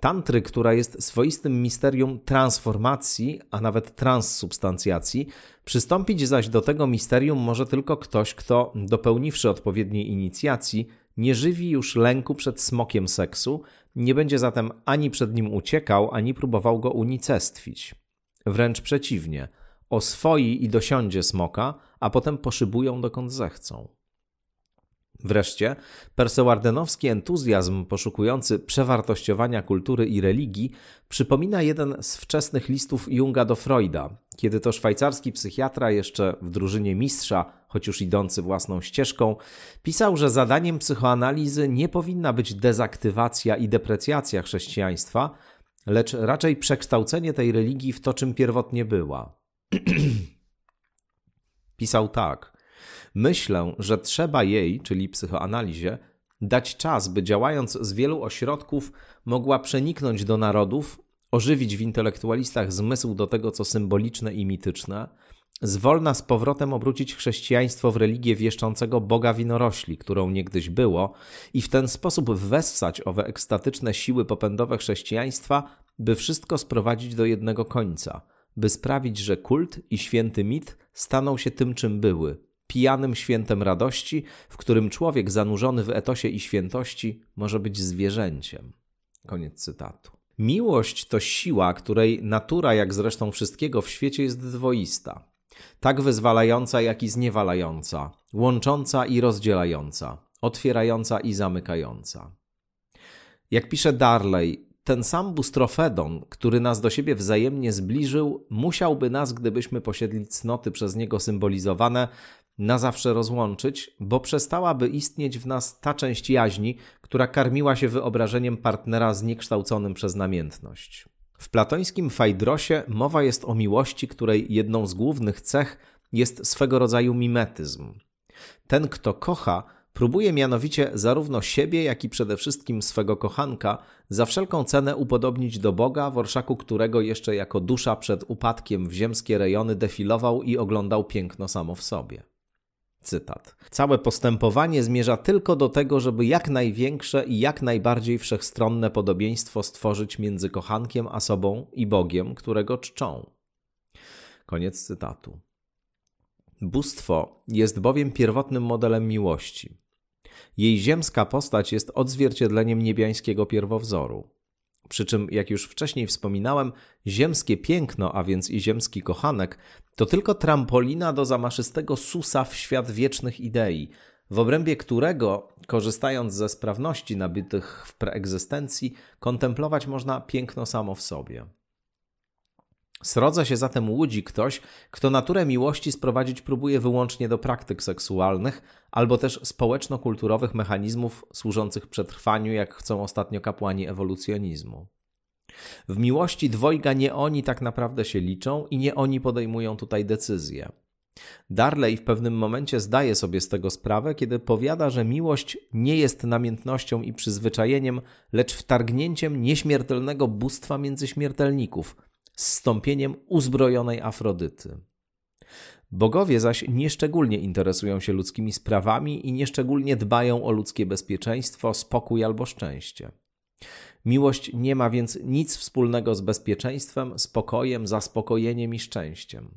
Tantry, która jest swoistym misterium transformacji, a nawet transsubstancjacji, przystąpić zaś do tego misterium może tylko ktoś, kto, dopełniwszy odpowiedniej inicjacji, nie żywi już lęku przed smokiem seksu, nie będzie zatem ani przed nim uciekał, ani próbował go unicestwić. Wręcz przeciwnie, oswoi i dosiądzie smoka, a potem poszybują dokąd zechcą. Wreszcie, persewardenowski entuzjazm poszukujący przewartościowania kultury i religii przypomina jeden z wczesnych listów Junga do Freuda, kiedy to szwajcarski psychiatra jeszcze w drużynie mistrza, choć już idący własną ścieżką, pisał, że zadaniem psychoanalizy nie powinna być dezaktywacja i deprecjacja chrześcijaństwa, lecz raczej przekształcenie tej religii w to, czym pierwotnie była. Pisał tak – Myślę, że trzeba jej, czyli psychoanalizie, dać czas, by działając z wielu ośrodków, mogła przeniknąć do narodów, ożywić w intelektualistach zmysł do tego, co symboliczne i mityczne, zwolna z powrotem obrócić chrześcijaństwo w religię wieszczącego Boga winorośli, którą niegdyś było, i w ten sposób wessać owe ekstatyczne siły popędowe chrześcijaństwa, by wszystko sprowadzić do jednego końca, by sprawić, że kult i święty mit staną się tym, czym były, pijanym świętem radości, w którym człowiek zanurzony w etosie i świętości może być zwierzęciem. Koniec cytatu. Miłość to siła, której natura, jak zresztą wszystkiego w świecie, jest dwoista. Tak wyzwalająca, jak i zniewalająca, łącząca i rozdzielająca, otwierająca i zamykająca. Jak pisze Darley, ten sam bustrofedon, który nas do siebie wzajemnie zbliżył, musiałby nas, gdybyśmy posiedli cnoty przez niego symbolizowane, na zawsze rozłączyć, bo przestałaby istnieć w nas ta część jaźni, która karmiła się wyobrażeniem partnera zniekształconym przez namiętność. W platońskim Fajdrosie mowa jest o miłości, której jedną z głównych cech jest swego rodzaju mimetyzm. Ten, kto kocha, próbuje mianowicie zarówno siebie, jak i przede wszystkim swego kochanka za wszelką cenę upodobnić do Boga, w orszaku którego jeszcze jako dusza przed upadkiem w ziemskie rejony defilował i oglądał piękno samo w sobie. Cytat. Całe postępowanie zmierza tylko do tego, żeby jak największe i jak najbardziej wszechstronne podobieństwo stworzyć między kochankiem a sobą i Bogiem, którego czczą. Koniec cytatu. Bóstwo jest bowiem pierwotnym modelem miłości. Jej ziemska postać jest odzwierciedleniem niebiańskiego pierwowzoru. Przy czym, jak już wcześniej wspominałem, ziemskie piękno, a więc i ziemski kochanek, to tylko trampolina do zamaszystego susa w świat wiecznych idei, w obrębie którego, korzystając ze sprawności nabytych w preegzystencji, kontemplować można piękno samo w sobie. Srodza się zatem łudzi ktoś, kto naturę miłości sprowadzić próbuje wyłącznie do praktyk seksualnych albo też społeczno-kulturowych mechanizmów służących przetrwaniu, jak chcą ostatnio kapłani ewolucjonizmu. W miłości dwojga nie oni tak naprawdę się liczą i nie oni podejmują tutaj decyzje. Darley w pewnym momencie zdaje sobie z tego sprawę, kiedy powiada, że miłość nie jest namiętnością i przyzwyczajeniem, lecz wtargnięciem nieśmiertelnego bóstwa między śmiertelników, zstąpieniem uzbrojonej Afrodyty. Bogowie zaś nieszczególnie interesują się ludzkimi sprawami i nieszczególnie dbają o ludzkie bezpieczeństwo, spokój albo szczęście. Miłość nie ma więc nic wspólnego z bezpieczeństwem, spokojem, zaspokojeniem i szczęściem.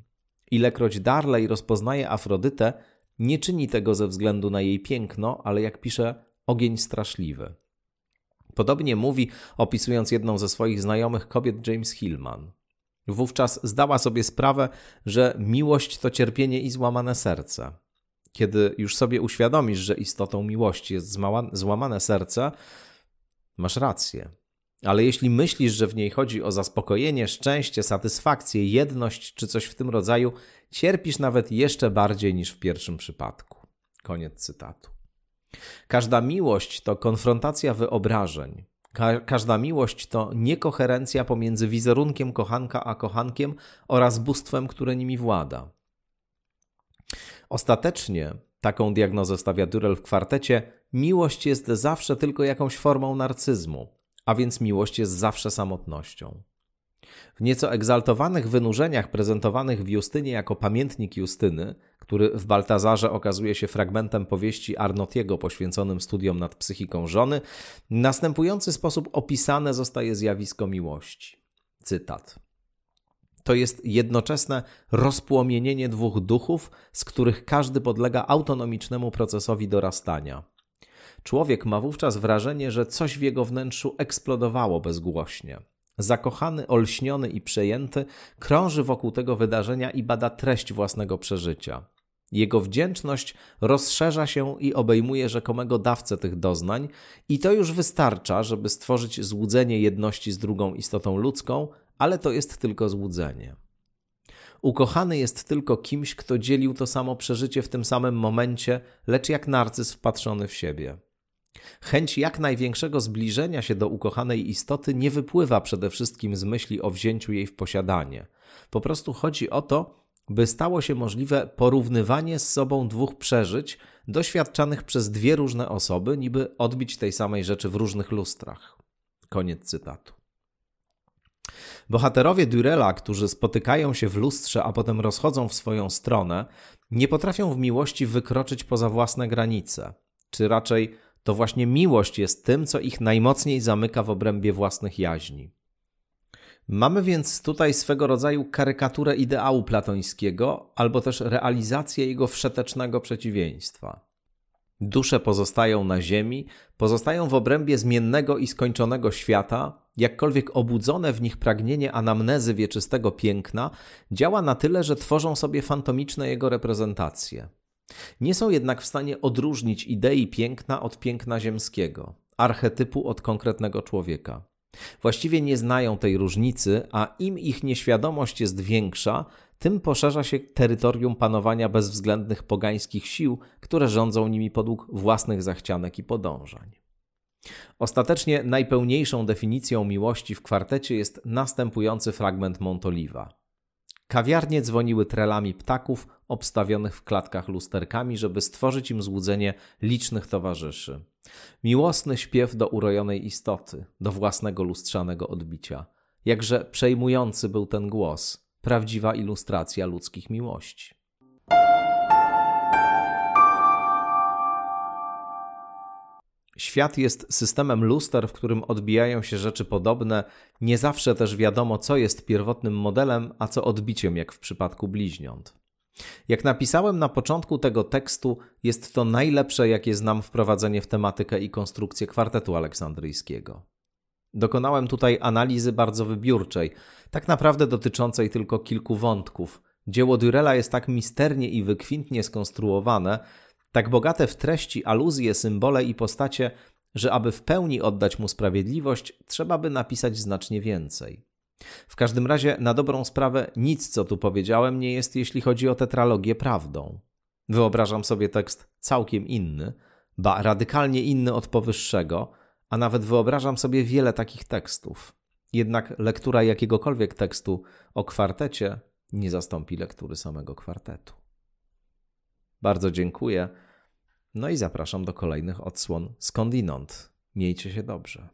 Ilekroć Darley rozpoznaje Afrodytę, nie czyni tego ze względu na jej piękno, ale jak pisze, ogień straszliwy. Podobnie mówi, opisując jedną ze swoich znajomych kobiet, James Hillman. Wówczas zdała sobie sprawę, że miłość to cierpienie i złamane serce. Kiedy już sobie uświadomisz, że istotą miłości jest złamane serce, masz rację. Ale jeśli myślisz, że w niej chodzi o zaspokojenie, szczęście, satysfakcję, jedność czy coś w tym rodzaju, cierpisz nawet jeszcze bardziej niż w pierwszym przypadku. Koniec cytatu. Każda miłość to konfrontacja wyobrażeń. Ka każda miłość to niekoherencja pomiędzy wizerunkiem kochanka a kochankiem oraz bóstwem, które nimi włada. Ostatecznie, taką diagnozę stawia Durel w kwartecie, miłość jest zawsze tylko jakąś formą narcyzmu a więc miłość jest zawsze samotnością. W nieco egzaltowanych wynurzeniach prezentowanych w Justynie jako pamiętnik Justyny, który w Baltazarze okazuje się fragmentem powieści Arnotiego poświęconym studiom nad psychiką żony, w następujący sposób opisane zostaje zjawisko miłości. Cytat. To jest jednoczesne rozpłomienienie dwóch duchów, z których każdy podlega autonomicznemu procesowi dorastania. Człowiek ma wówczas wrażenie, że coś w jego wnętrzu eksplodowało bezgłośnie. Zakochany, olśniony i przejęty krąży wokół tego wydarzenia i bada treść własnego przeżycia. Jego wdzięczność rozszerza się i obejmuje rzekomego dawcę tych doznań, i to już wystarcza, żeby stworzyć złudzenie jedności z drugą istotą ludzką, ale to jest tylko złudzenie. Ukochany jest tylko kimś, kto dzielił to samo przeżycie w tym samym momencie, lecz jak narcyz wpatrzony w siebie. Chęć jak największego zbliżenia się do ukochanej istoty nie wypływa przede wszystkim z myśli o wzięciu jej w posiadanie. Po prostu chodzi o to, by stało się możliwe porównywanie z sobą dwóch przeżyć doświadczanych przez dwie różne osoby, niby odbić tej samej rzeczy w różnych lustrach. Koniec cytatu. Bohaterowie Durela, którzy spotykają się w lustrze, a potem rozchodzą w swoją stronę, nie potrafią w miłości wykroczyć poza własne granice, czy raczej to właśnie miłość jest tym, co ich najmocniej zamyka w obrębie własnych jaźni. Mamy więc tutaj swego rodzaju karykaturę ideału platońskiego, albo też realizację jego wszetecznego przeciwieństwa. Dusze pozostają na ziemi, pozostają w obrębie zmiennego i skończonego świata, jakkolwiek obudzone w nich pragnienie anamnezy wieczystego piękna działa na tyle, że tworzą sobie fantomiczne jego reprezentacje. Nie są jednak w stanie odróżnić idei piękna od piękna ziemskiego, archetypu od konkretnego człowieka. Właściwie nie znają tej różnicy, a im ich nieświadomość jest większa, tym poszerza się terytorium panowania bezwzględnych pogańskich sił, które rządzą nimi podług własnych zachcianek i podążań. Ostatecznie najpełniejszą definicją miłości w kwartecie jest następujący fragment Montoliva. Kawiarnie dzwoniły trelami ptaków obstawionych w klatkach lusterkami, żeby stworzyć im złudzenie licznych towarzyszy. Miłosny śpiew do urojonej istoty, do własnego lustrzanego odbicia. Jakże przejmujący był ten głos, prawdziwa ilustracja ludzkich miłości. Świat jest systemem luster, w którym odbijają się rzeczy podobne. Nie zawsze też wiadomo, co jest pierwotnym modelem, a co odbiciem, jak w przypadku bliźniąt. Jak napisałem na początku tego tekstu, jest to najlepsze, jakie znam wprowadzenie w tematykę i konstrukcję kwartetu aleksandryjskiego. Dokonałem tutaj analizy bardzo wybiórczej, tak naprawdę dotyczącej tylko kilku wątków. Dzieło Durella jest tak misternie i wykwintnie skonstruowane, tak bogate w treści, aluzje, symbole i postacie, że aby w pełni oddać mu sprawiedliwość, trzeba by napisać znacznie więcej. W każdym razie, na dobrą sprawę, nic, co tu powiedziałem, nie jest, jeśli chodzi o tetralogię, prawdą. Wyobrażam sobie tekst całkiem inny, ba radykalnie inny od powyższego, a nawet wyobrażam sobie wiele takich tekstów. Jednak lektura jakiegokolwiek tekstu o kwartecie nie zastąpi lektury samego kwartetu. Bardzo dziękuję. No i zapraszam do kolejnych odsłon skądinąd. Miejcie się dobrze.